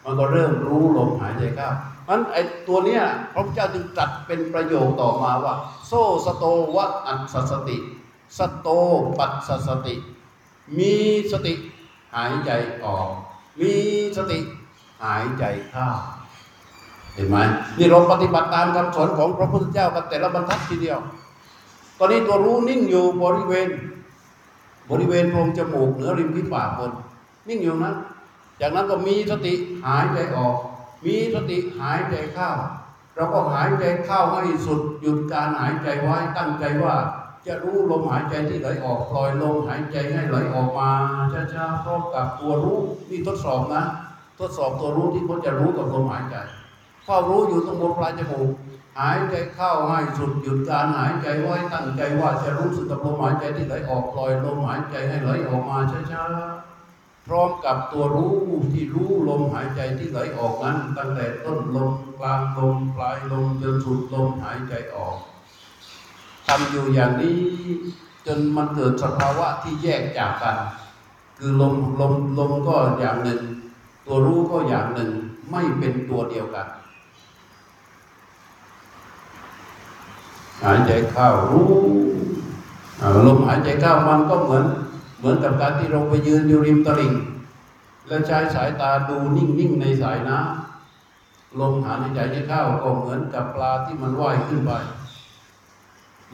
มันก็เริ่มรู้ลมหายใจเข้ามันไอตัวเนี้ยพระพุทธเจ้าจึงตรัสเป็นประโยคต่อมาว่า โซสโตวะอัสสติ สโตปัสสสติ มีสติหายใจออก มีสติหายใจเข้าเห็นไหมนี่เราปฏิบัติตามคำสอนของพระพุทธเจ้ากันแต่ละบรรทัดทีเดียว ตอนนี้ตัวรู้นิ่งอยู่บริเวณ บริเวณโพรงจมูกเหนือริมฝีปากบนนิ่งอยู่นั้นจากนั้นก็มีสติหายใจออก มีสติหายใจเข้าเราก็หายใจเข้าให้สุดหยุดการหายใจไว้ตั้งใจว่า จะรู้ลมหายใจที่ไหลออกปล่อยลมหายใจให้ไหลออกมาช้าๆพร้อมกับตัวรู้นี่ทดสอบนะ ทดสอบตัวรู้ที่เขาจะรู้กับลมหายใจเฝ้ารู้อยู่ตรงบนปลายจมูก หายใจเข้าให้สุดหยุดการหายใจไว้ตั้งใจว่าจะรู้สึกกับลมหายใจที่ไหลออกปล่อยลมหายใจให้ไหลออกมาช้าๆพร้อมกับตัวรู้ที่รู้ลมหายใจที่ไหลออกนั้น ตั้งแต่ต้นลมกลางลมปลายลมจนสุดลมหายใจออกทำอยู่อย่างนี้จนมันเกิดสภาวะที่แยกจากกัน คือลมลมลมก็อย่างหนึ่ง ตัวรู้ก็อย่างหนึ่งไม่เป็นตัวเดียวกัน หายใจเข้ารู้ลมหายใจเข้ามันก็เหมือน เหมือนกับการที่เราไปยืนอยู่ริมตลิ่ง แล้วใช้สายตาดูนิ่งๆในสายน้ำลมหายใจเข้าก็เหมือนกับปลาที่มันว่ายขึ้นไป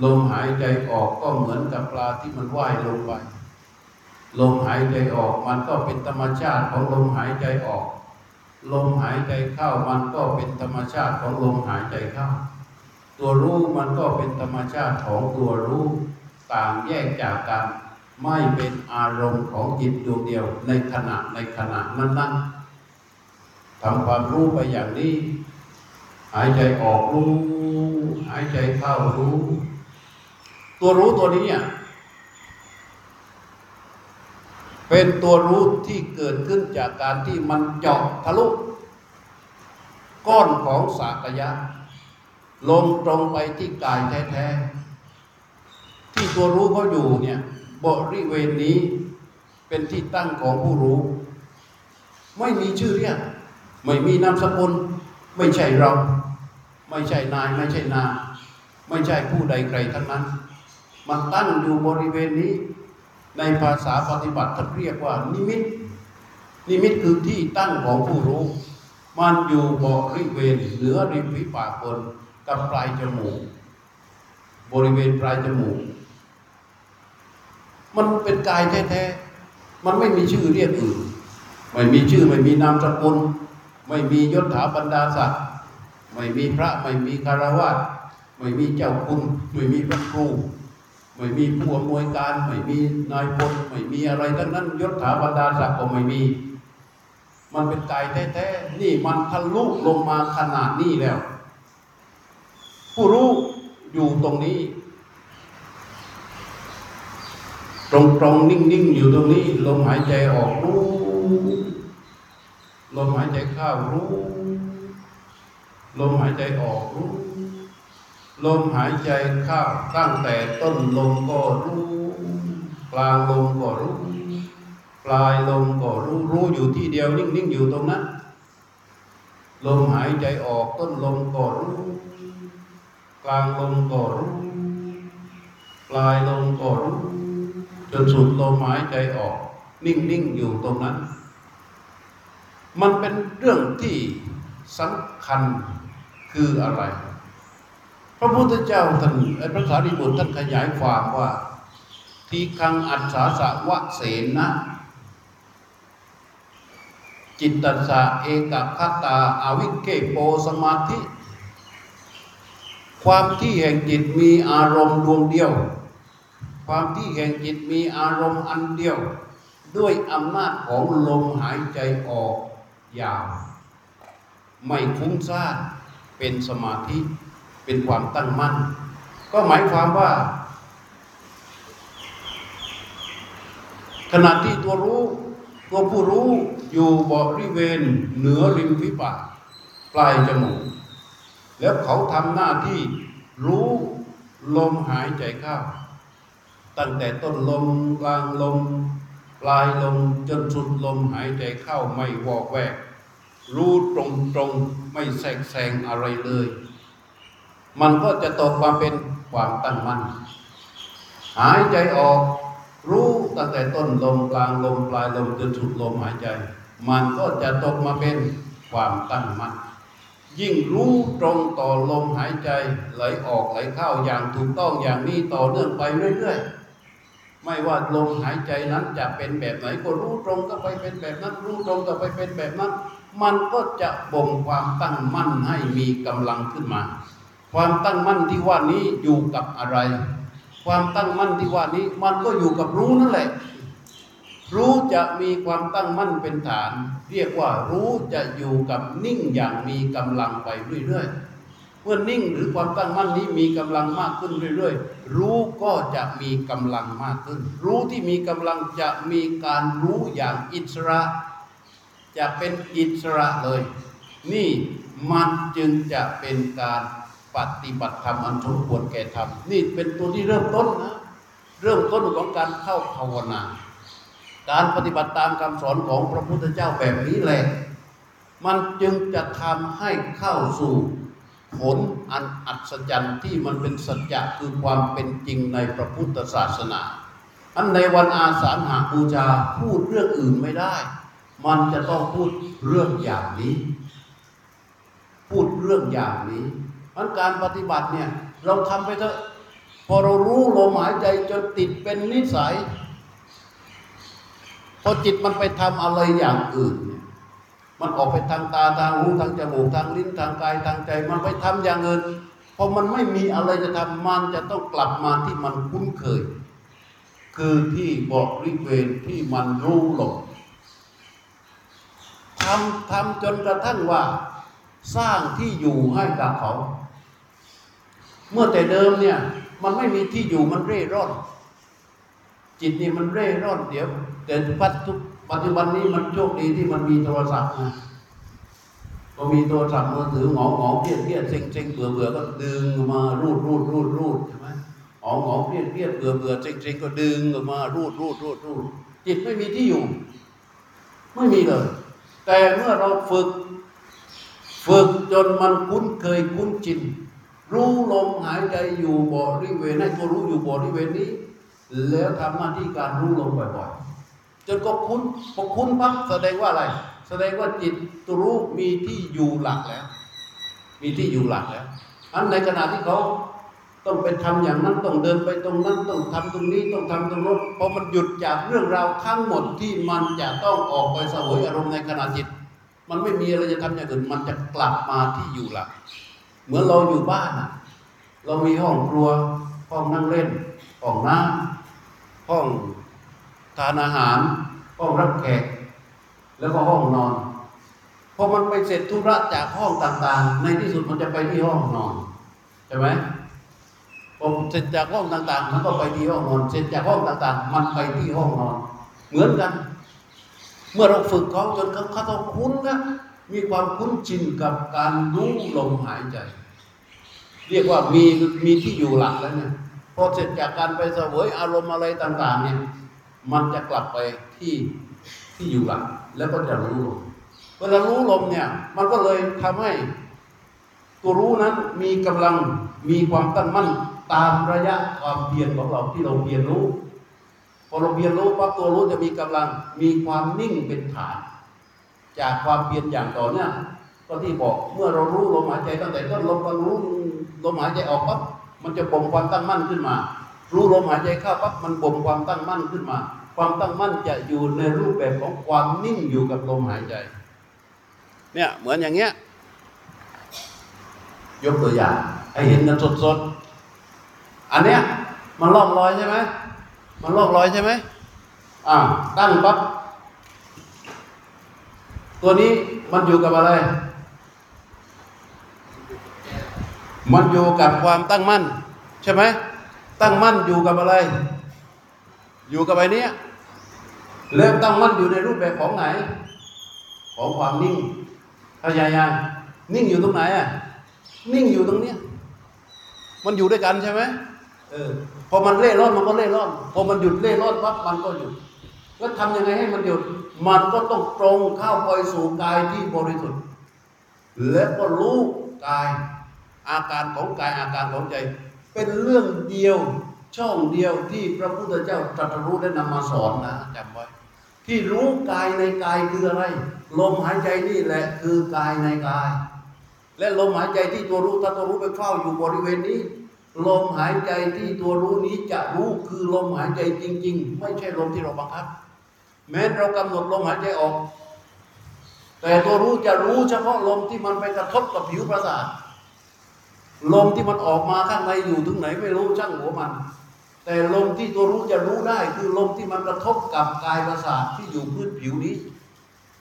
ลมหายใจออกก็เหมือนกับปลาที่มันว่ายลงไป ลมหายใจออกมันก็เป็นธรรมชาติของลมหายใจออก ลมหายใจเข้ามันก็เป็นธรรมชาติของลมหายใจเข้า ตัวรู้มันก็เป็นธรรมชาติของตัวรู้ต่างแยกจากกันไม่เป็นอารมณ์ของจิตดวงเดียว ในขณะในขณะนั้นๆทำความรู้ไปอย่างนี้ หายใจออกรู้ หายใจเข้ารู้ ตัวรู้ตัวนี้อะเป็นตัวรู้ที่เกิดขึ้นจากการที่มันเจาะทะลุก้อนของสากยะ ลงตรงไปที่กายแท้ๆที่ตัวรู้เขาอยู่เนี่ยบริเวณนี้เป็นที่ตั้งของผู้รู้ ไม่มีชื่อเรียก ไม่มีนามสกุลไม่ใช่เรา ไม่ใช่นายไม่ใช่นา ไม่ใช่ผู้ใดใครทั้งนั้น มันตั้งอยู่บริเวณนี้ ในภาษาปฏิบัติท่านเรียกว่า นิมิต นิมิตคือที่ตั้งของผู้รู้ มันอยู่บริเวณเหนือริมฝีปากบน กับปลายจมูก บริเวณปลายจมูก มันเป็นกายแท้ๆ มันไม่มีชื่อเรียกอื่น ไม่มีชื่อไม่มีนามสกุล ไม่มียศถาบรรดาศักดิ์ ไม่มีพระไม่มีคารวะไม่มีเจ้าคุณ ไม่มีพระครู ไม่มีผู้อำนวยการ ไม่มีนายพล ไม่มีอะไรทั้งนั้นยศถาบรรดาศักดิ์ก็ไม่มีมันเป็นกายแท้ๆ นี่มันทะลุลงมาขนาดนี้แล้ว ผู้รู้อยู่ตรงนี้ ตรงตรงๆนิ่งนิ่งๆอยู่ตรงนี้ลมหายใจออกรู้ลมหายใจเข้ารู้ลมหายใจออกรู้ลลมหายใจเข้าตั้งแต่ต้นลมก็รู้กลางลมก็รู้ ปลายลมก็รู้รู้อยู่ที่เดียวนิ่งๆอยู่ตรงนั้นลมหายใจออกต้นลมก็รู้ กลางลมก็รู้ปลายลมก็รู้จนสุดลมหายใจออก นิ่งๆอยู่ตรงนั้น มันเป็นเรื่องที่สำคัญคืออะไร พระพุทธเจ้าท่านพระสารีบุตรท่านขยายความว่า ทีคังอัศสาสะวะเสนะจิตตสะเอกคตาอาวิเกโปสมาธิ ความที่แห่งจิตมีอารมณ์ดวงเดียว ความที่แห่งจิตมีอารมณ์อันเดียว ด้วยอำนาจของลมหายใจออกยาว ไม่ฟุ้งซ่านเป็นสมาธิเป็นความตั้งมั่น ก็หมายความว่า ขณะที่ตัวรู้ตัวผู้รู้อยู่บริเวณเหนือริมฝีปากปลายจมูก แล้วเขาทำหน้าที่รู้ลมหายใจเข้า ตั้งแต่ต้นลมกลางลม ปลายลมจนสุดลมหายใจเข้าไม่วอกแวก รู้ตรงตรงไม่แทรกแซงอะไรเลย มันก็จะตกมาเป็นความตั้งมั่นหายใจออก รู้ตั้งแต่ต้นลมกลางลม ปลายลมจนสุดลมหายใจ มันก็จะตกมาเป็นความตั้งมั่น ยิ่งรู้ตรงต่อลมหายใจไหลออกไหลเข้าอย่างถูกต้องอย่างนี้ต่อเนื่องไปเรื่อยๆ ไม่ว่าลมหายใจนั้นจะเป็นแบบไหนก็รู้ตรงก็ไปเป็นแบบนั้น รู้ตรงก็ไปเป็นแบบนั้น มันก็จะบ่งความตั้งมั่นให้มีกำลังขึ้นมา ความตั้งมั่นที่ว่านี้อยู่กับอะไร ความตั้งมั่นที่ว่านี้มันก็อยู่กับรู้นั่นแหละ รู้จะมีความตั้งมั่นเป็นฐาน เรียกว่ารู้จะอยู่กับนิ่งอย่างมีกำลังไปเรื่อยๆ เมื่อนิ่งหรือความตั้งมั่นนี้มีกำลังมากขึ้นเรื่อยๆ รู้ก็จะมีกำลังมากขึ้น รู้ที่มีกำลังจะมีการรู้อย่างอิสระ จะเป็นอิสระเลย นี่มันจึงจะเป็นการปฏิบัติธรรมอันสมควรแก่ธรรมนี่เป็นตัวที่เริ่มต้นนะเริ่มต้นของการเข้าภาวนา การปฏิบัติตามคำสอนของพระพุทธเจ้าแบบนี้แหละ มันจึงจะทำให้เข้าสู่ผลอันอัศจรรย์ที่มันเป็นสัจจะคือความเป็นจริงในพระพุทธศาสนา อันในวันอาสาฬหาบูชาพูดเรื่องอื่นไม่ได้ มันจะต้องพูดเรื่องอย่างนี้ พูดเรื่องอย่างนี้อันการปฏิบัติเนี่ยเราทำไปเถอะพอเรารู้ลมหายใจจนติดเป็นนิสัย พอจิตมันไปทำอะไรอย่างอื่นเนี่ยมันออกไปทางตาทางหูทางจมูกทางลิ้นทางกายทางใจ มันไปทำอย่างอื่นพอมันไม่มีอะไรจะทำมันจะต้องกลับมาที่มันคุ้นเคย คือที่บอกริเวณที่มันรู้หลงทำทำจนกระทั่งว่า สร้างที่อยู่ให้กับเขา เมื่อแต่เดิมเนี่ย มันไม่มีที่อยู่มันเร่ร่อน จิตนี่มันเร่ร่อนเดี๋ยว แต่ปัจจุปัจจุบันนี้มันโชคดีที่มันมีโทรศัพท์นะพอมีโทรศัพท์มือถือหงอหงอเพี้ยนเพี้ยนเซ็งเซ็งเบื่อเบื่อก็ดึงมารูดรูดรูดรูดใช่ไหมหงอหงอเพี้ยนเพี้ยนเบื่อเบื่อเซ็งเซ็งก็ดึงออกมารูดรูดรูดรูดจิตไม่มีที่อยู่ ไม่มีเลย แต่เมื่อเราฝึก ฝึกจนมันคุ้นเคยคุ้นชินรู้ลมหายใจอยู่บริเวณให้ตัวรู้อยู่บริเวณนี้ แล้วทำหน้าที่การรู้ลมบ่อยๆ จนก็คุ้นพอคุ้นปั๊บแสดงว่าอะไร แสดงว่าจิตตรู้มีที่อยู่หลักแล้ว มีที่อยู่หลักแล้วอันในขณะที่เขาต้องไปทำอย่างนั้นต้องเดินไปตรงนั้นต้องทำตรงนี้ต้องทำตรงโน้นพอมันหยุดจากเรื่องราวทั้งหมดที่มันจะต้องออกไปสวยอารมณ์ในขณะจิต มันไม่มีอะไรจะทำอย่างอื่นมันจะกลับมาที่อยู่หลักเหมือนเราอยู่บ้านอะเรามีห้องครัวห้องนั่งเล่นห้องน้ำห้อง ทานอาหาร ห้องรับแขก แล้วก็ห้องนอนพอมันไปเสร็จธุระจากห้องต่างๆ ในที่สุดมันจะไปที่ห้องนอนใช่ไหมพอเสร็จจากห้องต่างๆ มันก็ไปที่ห้องนอน เสร็จจากห้องต่างๆ มันไปที่ห้องนอน เหมือนกัน เมื่อเราฝึกเขาจนเขาเขาต้องคุ้นนะมีความคุ้นชินกับการรู้ลมหายใจ เรียกว่ามีมีที่อยู่หลักแล้วเนี่ยพอเสร็จจากการไปเสวยอารมณ์อะไรต่าง ๆ เนี่ย มันจะกลับไปที่ที่อยู่หลักแล้วก็จะรู้ลมเวลารู้ลมเนี่ย มันก็เลยทำให้ ตัวรู้นั้นมีกำลังมีความตั้งมั่นตามระยะความเพียรของเราที่เราเพียรรู้พอเราเพียรรู้ปั๊บตัวรู้จะมีกำลังมีความนิ่งเป็นฐาน จากความเพียรอย่างต่อเนื่องก็ที่บอกเมื่อเรารู้ลมหายใจตั้งแต่ต้นลมก็รู้ลมหายใจออกปั๊บมันจะบ่มความตั้งมั่นขึ้นมา รู้ลมหายใจเข้าปั๊บมันบ่มความตั้งมั่นขึ้นมา ความตั้งมั่นจะอยู่ในรูปแบบของความนิ่งอยู่กับลมหายใจ เนี่ยเหมือนอย่างเงี้ย ยกตัวอย่างให้เห็นกันสดๆอันเนี้ยมันลอกรอยใช่ไหมมันลอกรอยใช่ไหมอ่าตั้งปั๊บตัวนี้มันอยู่กับอะไร มันอยู่กับความตั้งมั่น ใช่ไหม ตั้งมั่นอยู่กับอะไร อยู่กับไอ้เนี้ยเริ่มตั้งมั่นอยู่ในรูปแบบของไหน ของความนิ่งเข้าใจยังนิ่งอยู่ตรงไหนอะนิ่งอยู่ตรงเนี้ยมันอยู่ด้วยกันใช่ไหมเออพอมันเล่ร่อนมันก็เล่ร่อน พอมันหยุดเล่ร่อนปั๊บมันก็หยุดแล้วทำยังไงให้มันหยุด มันก็ต้องตรงเข้าไปสู่กายที่บริสุทธิ์ และก็รู้กาย อาการของกายอาการของใจ เป็นเรื่องเดียวช่องเดียวที่พระพุทธเจ้าตรัสรู้ได้นำมาสอนนะจำไว้ ที่รู้กายในกายคืออะไร ลมหายใจนี่แหละคือกายในกาย และลมหายใจที่ตัวรู้ถ้าตัวรู้ไปเฝ้าอยู่บริเวณนี้ ลมหายใจที่ตัวรู้นี้จะรู้คือลมหายใจจริง ๆ ไม่ใช่ลมที่เราบังคับ แม้เรากำหนดลมหายใจออก แต่ตัวรู้จะรู้เฉพาะลมที่มันไปกระทบกับผิวประสาท ลมที่มันออกมาข้างในอยู่ถึงไหนไม่รู้ช่างหัวมัน แต่ลมที่ตัวรู้จะรู้ได้คือลมที่มันกระทบกับกายประสาทที่อยู่พื้นผิวนี้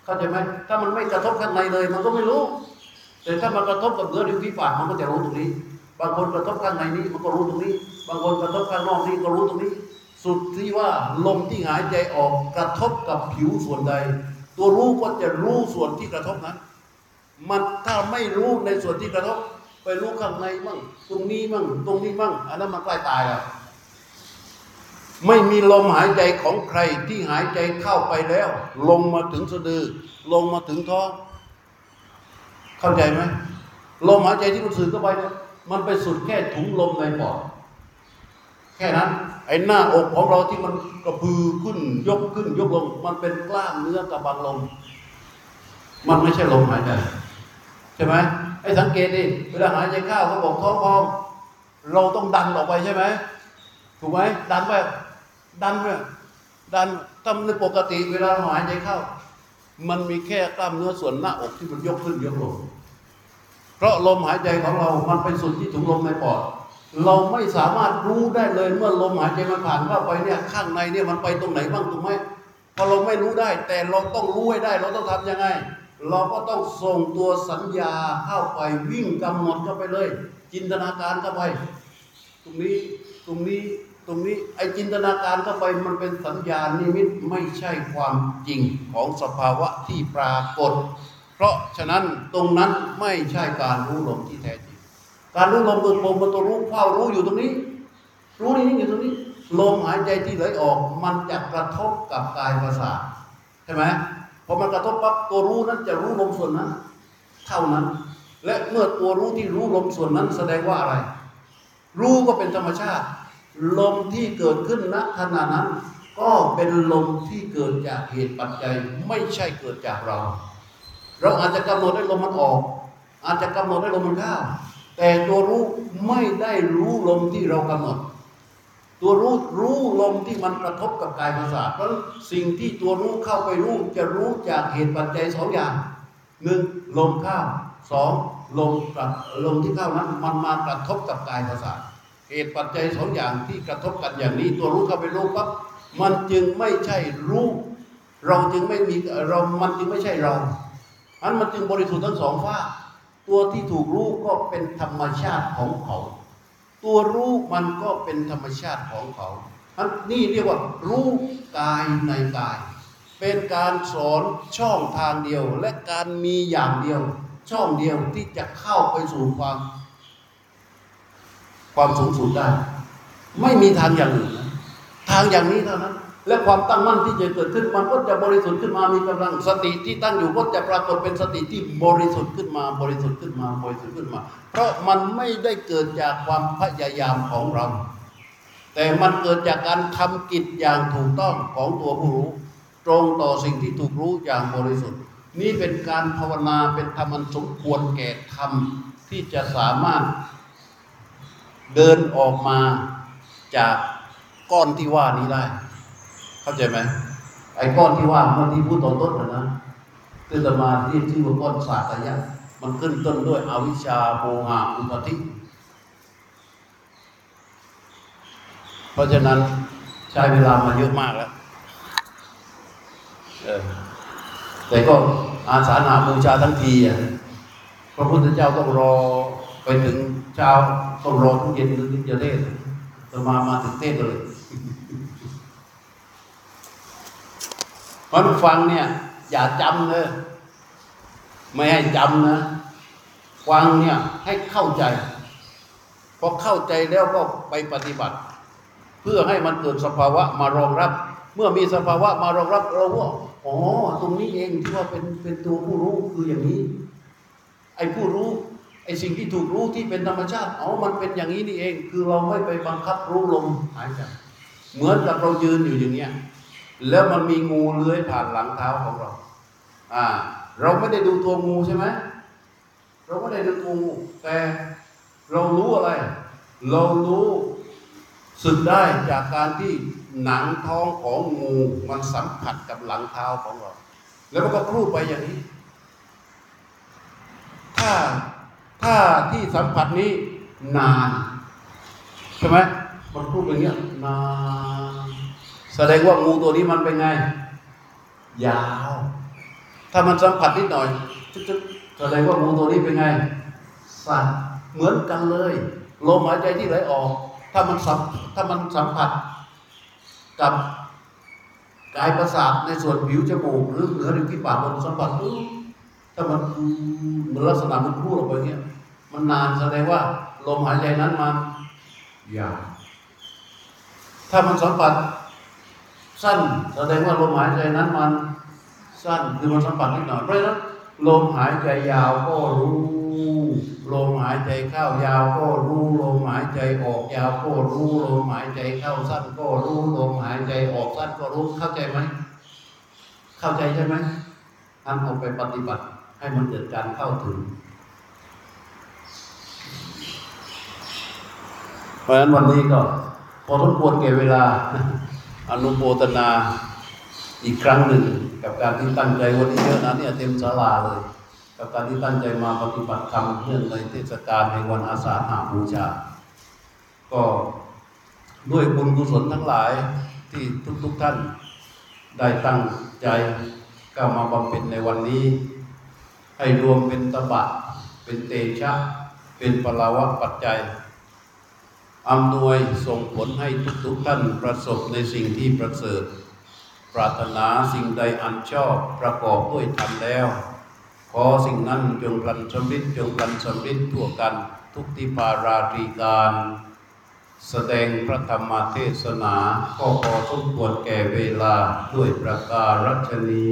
เข้าใจไหมถ้ามันไม่กระทบข้างในเลยมันก็ไม่รู้ แต่ถ้ามันกระทบกับเนื้อริมฝีปากมันก็จะรู้ตรงนี้ บางคนกระทบข้างในนี้มันก็รู้ตรงนี้ บางคนกระทบข้างนอกนี้ก็รู้ตรงนี้ สุดที่ว่าลมที่หายใจออกกระทบกับผิวส่วนใด ตัวรู้ก็จะรู้ส่วนที่กระทบนั้น มันถ้าไม่รู้ในส่วนที่กระทบ รู้ข้างในมั่งตรงนี้มั่งตรงนี้มั่งอันนั้นมันใกล้ตายแล้วไม่มีลมหายใจของใครที่หายใจเข้าไปแล้ว ลงมาถึงสะดือ ลงมาถึงท้องเข้าใจไหมลมหายใจที่มันสูดเข้าไปเนี่ยมันไปสุดแค่ถุงลมในปอดแค่นั้น ไอ้หน้าอกของเราที่มันกระพือขึ้น ยกขึ้น ยกลง มันเป็นกล้ามเนื้อกับบังลม มันไม่ใช่ลมหายใจใช่ไหม ไอ้สังเกตดิเวลาหายใจเข้าเขาบอกท้องพองเราต้องดันออกไปใช่ไหมถูกไหมดันไปดันไปดันทำในปกติเวลาหายใจเข้า มันมีแค่กล้ามเนื้อส่วนหน้าอกที่มันยกขึ้นยกลงเพราะลมหายใจของเรามันไปสุดที่ถุงลมในปอด เราไม่สามารถรู้ได้เลยเมื่อลมหายใจมันผ่านเข้าไปเนี่ยข้างในเนี่ยมันไปตรงไหนบ้างถูกไหมพอเราไม่รู้ได้ แต่เราต้องรู้ให้ได้ เราต้องทำยังไง เราก็ต้องส่งตัวสัญญาเข้าไปวิ่งกำหนดเข้าไปเลย จินตนาการเข้าไป ตรงนี้ตรงนี้ตรงนี้ไอ้จินตนาการเข้าไปมันเป็นสัญญาณนิมิตไม่ใช่ความจริงของสภาวะที่ปรากฏ เพราะฉะนั้นตรงนั้นไม่ใช่การรู้ลมที่แท้จริง การรู้ลมตัวลมมันตัวรู้เฝ้ารู้อยู่ตรงนี้ รู้นี่อยู่ตรงนี้ลมหายใจที่ไหลออก มันจะกระทบกับกายประสาทใช่ไหม พอมันกระทบปั๊บตัวรู้นั้นจะรู้ลมส่วนนั้น เท่านั้น และเมื่อตัวรู้ที่รู้ลมส่วนนั้นแสดงว่าอะไร รู้ก็เป็นธรรมชาติ ลมที่เกิดขึ้นณขณะนั้น ก็เป็นลมที่เกิดจากเหตุปัจจัยไม่ใช่เกิดจากเรา เราอาจจะกำหนดให้ลมมันออก อาจจะกำหนดให้ลมมันเข้าแต่ตัวรู้ไม่ได้รู้ลมที่เรากำหนด ตัวรู้รู้ลมที่มันกระทบกับกายประสาทเพราะสิ่งที่ตัวรู้เข้าไปรู้จะรู้จากเหตุปัจจัยสองอย่างหนึ่งลมเข้าสองลมกระลมที่เข้านั้นมันมากระทบกับกายประสาทเหตุปัจจัยสองอย่างที่กระทบกันอย่างนี้ ตัวรู้เข้าไปรู้ปั๊บมันจึงไม่ใช่รู้ เราจึงไม่มีเรา มันจึงไม่ใช่เราอันมันจึงบริสุทธิ์ทั้งสองฝ้าตัวที่ถูกรู้ก็เป็นธรรมชาติของเขา ตัวรู้มันก็เป็นธรรมชาติของเขาอันนี่เรียกว่ารู้กายในกาย เป็นการสอนช่องทางเดียว และการมีอย่างเดียว ช่องเดียวที่จะเข้าไปสู่ความ ความสูงสุดได้ ไม่มีทางอย่างอื่นนะทางอย่างนี้เท่านั้น และความตั้งมั่นที่จะเกิดขึ้นมันก็จะบริสุทธิ์ขึ้นมามีกำลังสติที่ตั้งอยู่ก็จะปรากฏเป็นสติที่บริสุทธิ์ขึ้นมา บริสุทธิ์ขึ้นมาบริสุทธิ์ขึ้นมา เพราะมันไม่ได้เกิดจากความพยายามของเรา แต่มันเกิดจากการทำกิจอย่างถูกต้องของตัวผู้รู้ ตรงต่อสิ่งที่ถูกรู้อย่างบริสุทธิ์ นี่เป็นการภาวนาเป็นธรรมันสมควรแก่ธรรมที่จะสามารถเดินออกมาจากก้อนที่ว่านี้ได้ เข้าใจไหมไอ้ก้อนที่ว่าเมื่อที่พูดตอนต้นนะนะที่จะมาเรียกชื่อว่าก้อนสากยะ มันขึ้นต้นด้วยอวิชชาโมหะอุปาทิเพราะฉะนั้นใช้เวลามาเยอะมากแล้วแต่ก็อาสานาบูชาทั้งทีอะพระพุทธเจ้าต้องรอไปถึงเช้าต้องรอทุกเย็นถึงจะเทศน์จะมามาถึงเทศเลย มันฟังเนี่ย อย่าจำเลยไม่ให้จำนะ ฟังเนี่ยให้เข้าใจพอเข้าใจแล้วก็ไปปฏิบัติ เพื่อให้มันเกิดสภาวะมารองรับ เมื่อมีสภาวะมารองรับเราว่าอ๋อตรงนี้เองที่ว่าเป็นเป็นตัวผู้รู้คืออย่างนี้ ไอ้ผู้รู้ไอ้สิ่งที่ถูกรู้ที่เป็นธรรมชาติอ๋อมันเป็นอย่างนี้นี่เอง คือเราไม่ไปบังคับรู้ลมหายใจเหมือนกับเรายืนอยู่อย่างเงี้ย แล้วมันมีงูเลื้อยผ่านหลังเท้าของเรา อ่า เราไม่ได้ดูตัวงูใช่ไหมเราไม่ได้ดูตัวงู แต่เรารู้อะไร เรารู้สึกได้จากการที่หนังท้องของงูมันสัมผัสกับหลังเท้าของเรา แล้วมันก็คลูดไปอย่างนี้ ถ้าถ้าที่สัมผัสนี้นาน ใช่ไหมมันคลูดอย่างเงี้ยนาน แสดงว่างูตัวนี้มันเป็นไง ยาว ถ้ามันสัมผัสนิดหน่อยจึ๊กๆแสดงว่างูตัวนี้เป็นไง สั้นเหมือนกันเลยลมหายใจที่ไหลออก ถ้ามันสัมถ้ามันสัมผัสกับกายประสาทในส่วนผิวจมูกหรือเหนือริมที่ปากมันสัมผัสปุ๊บถ้ามันเหมือนลักษณะมันพูดออกไปเงี้ย มันนานแสดงว่าลมหายใจนั้นมันยาวถ้ามันสัมผัส สั้นแสดงว่าลมหายใจนั้นมันสั้นคือมันสัมผัสนิดหน่อยเพราะฉะนั้นลมหายใจยาวก็รู้ ลมหายใจเข้ายาวก็รู้ ลมหายใจออกยาวก็รู้ ลมหายใจเข้าสั้นก็รู้ ลมหายใจออกสั้นก็รู้ เข้าใจไหม เข้าใจใช่ไหมทำเอาไปปฏิบัติให้มันเกิดการเข้าถึง เพราะฉะนั้นวันนี้ก็พอสมควรแก่เวลา อนุโมทนาอีกครั้งหนึ่ง กับการที่ตั้งใจวันนี้เยอะนะเนี่ยเต็มศาลาเลย กับการที่ตั้งใจมาปฏิบัติธรรมเนื่องในเทศกาลแห่งวันอาสาหาบูชา ก็ด้วยบุญกุศลทั้งหลายที่ทุกๆทท่านได้ตั้งใจก้าวมาบำเพ็ญในวันนี้ ให้รวมเป็นตบะ เป็นเตชะ เป็นปลาวะปัจจัย อำนวยส่งผลให้ทุกๆท่านประสบในสิ่งที่ประเสริฐ ปรารถนาสิ่งใดอันชอบประกอบด้วยธรรมแล้ว ขอสิ่งนั้นจงพลันสำริดจงพลันสำริดทั่วกันทุกที่ภาราตรีการ แสดงพระธรรมเทศนาก็พอสมควรแก่เวลาด้วยประการรัชนี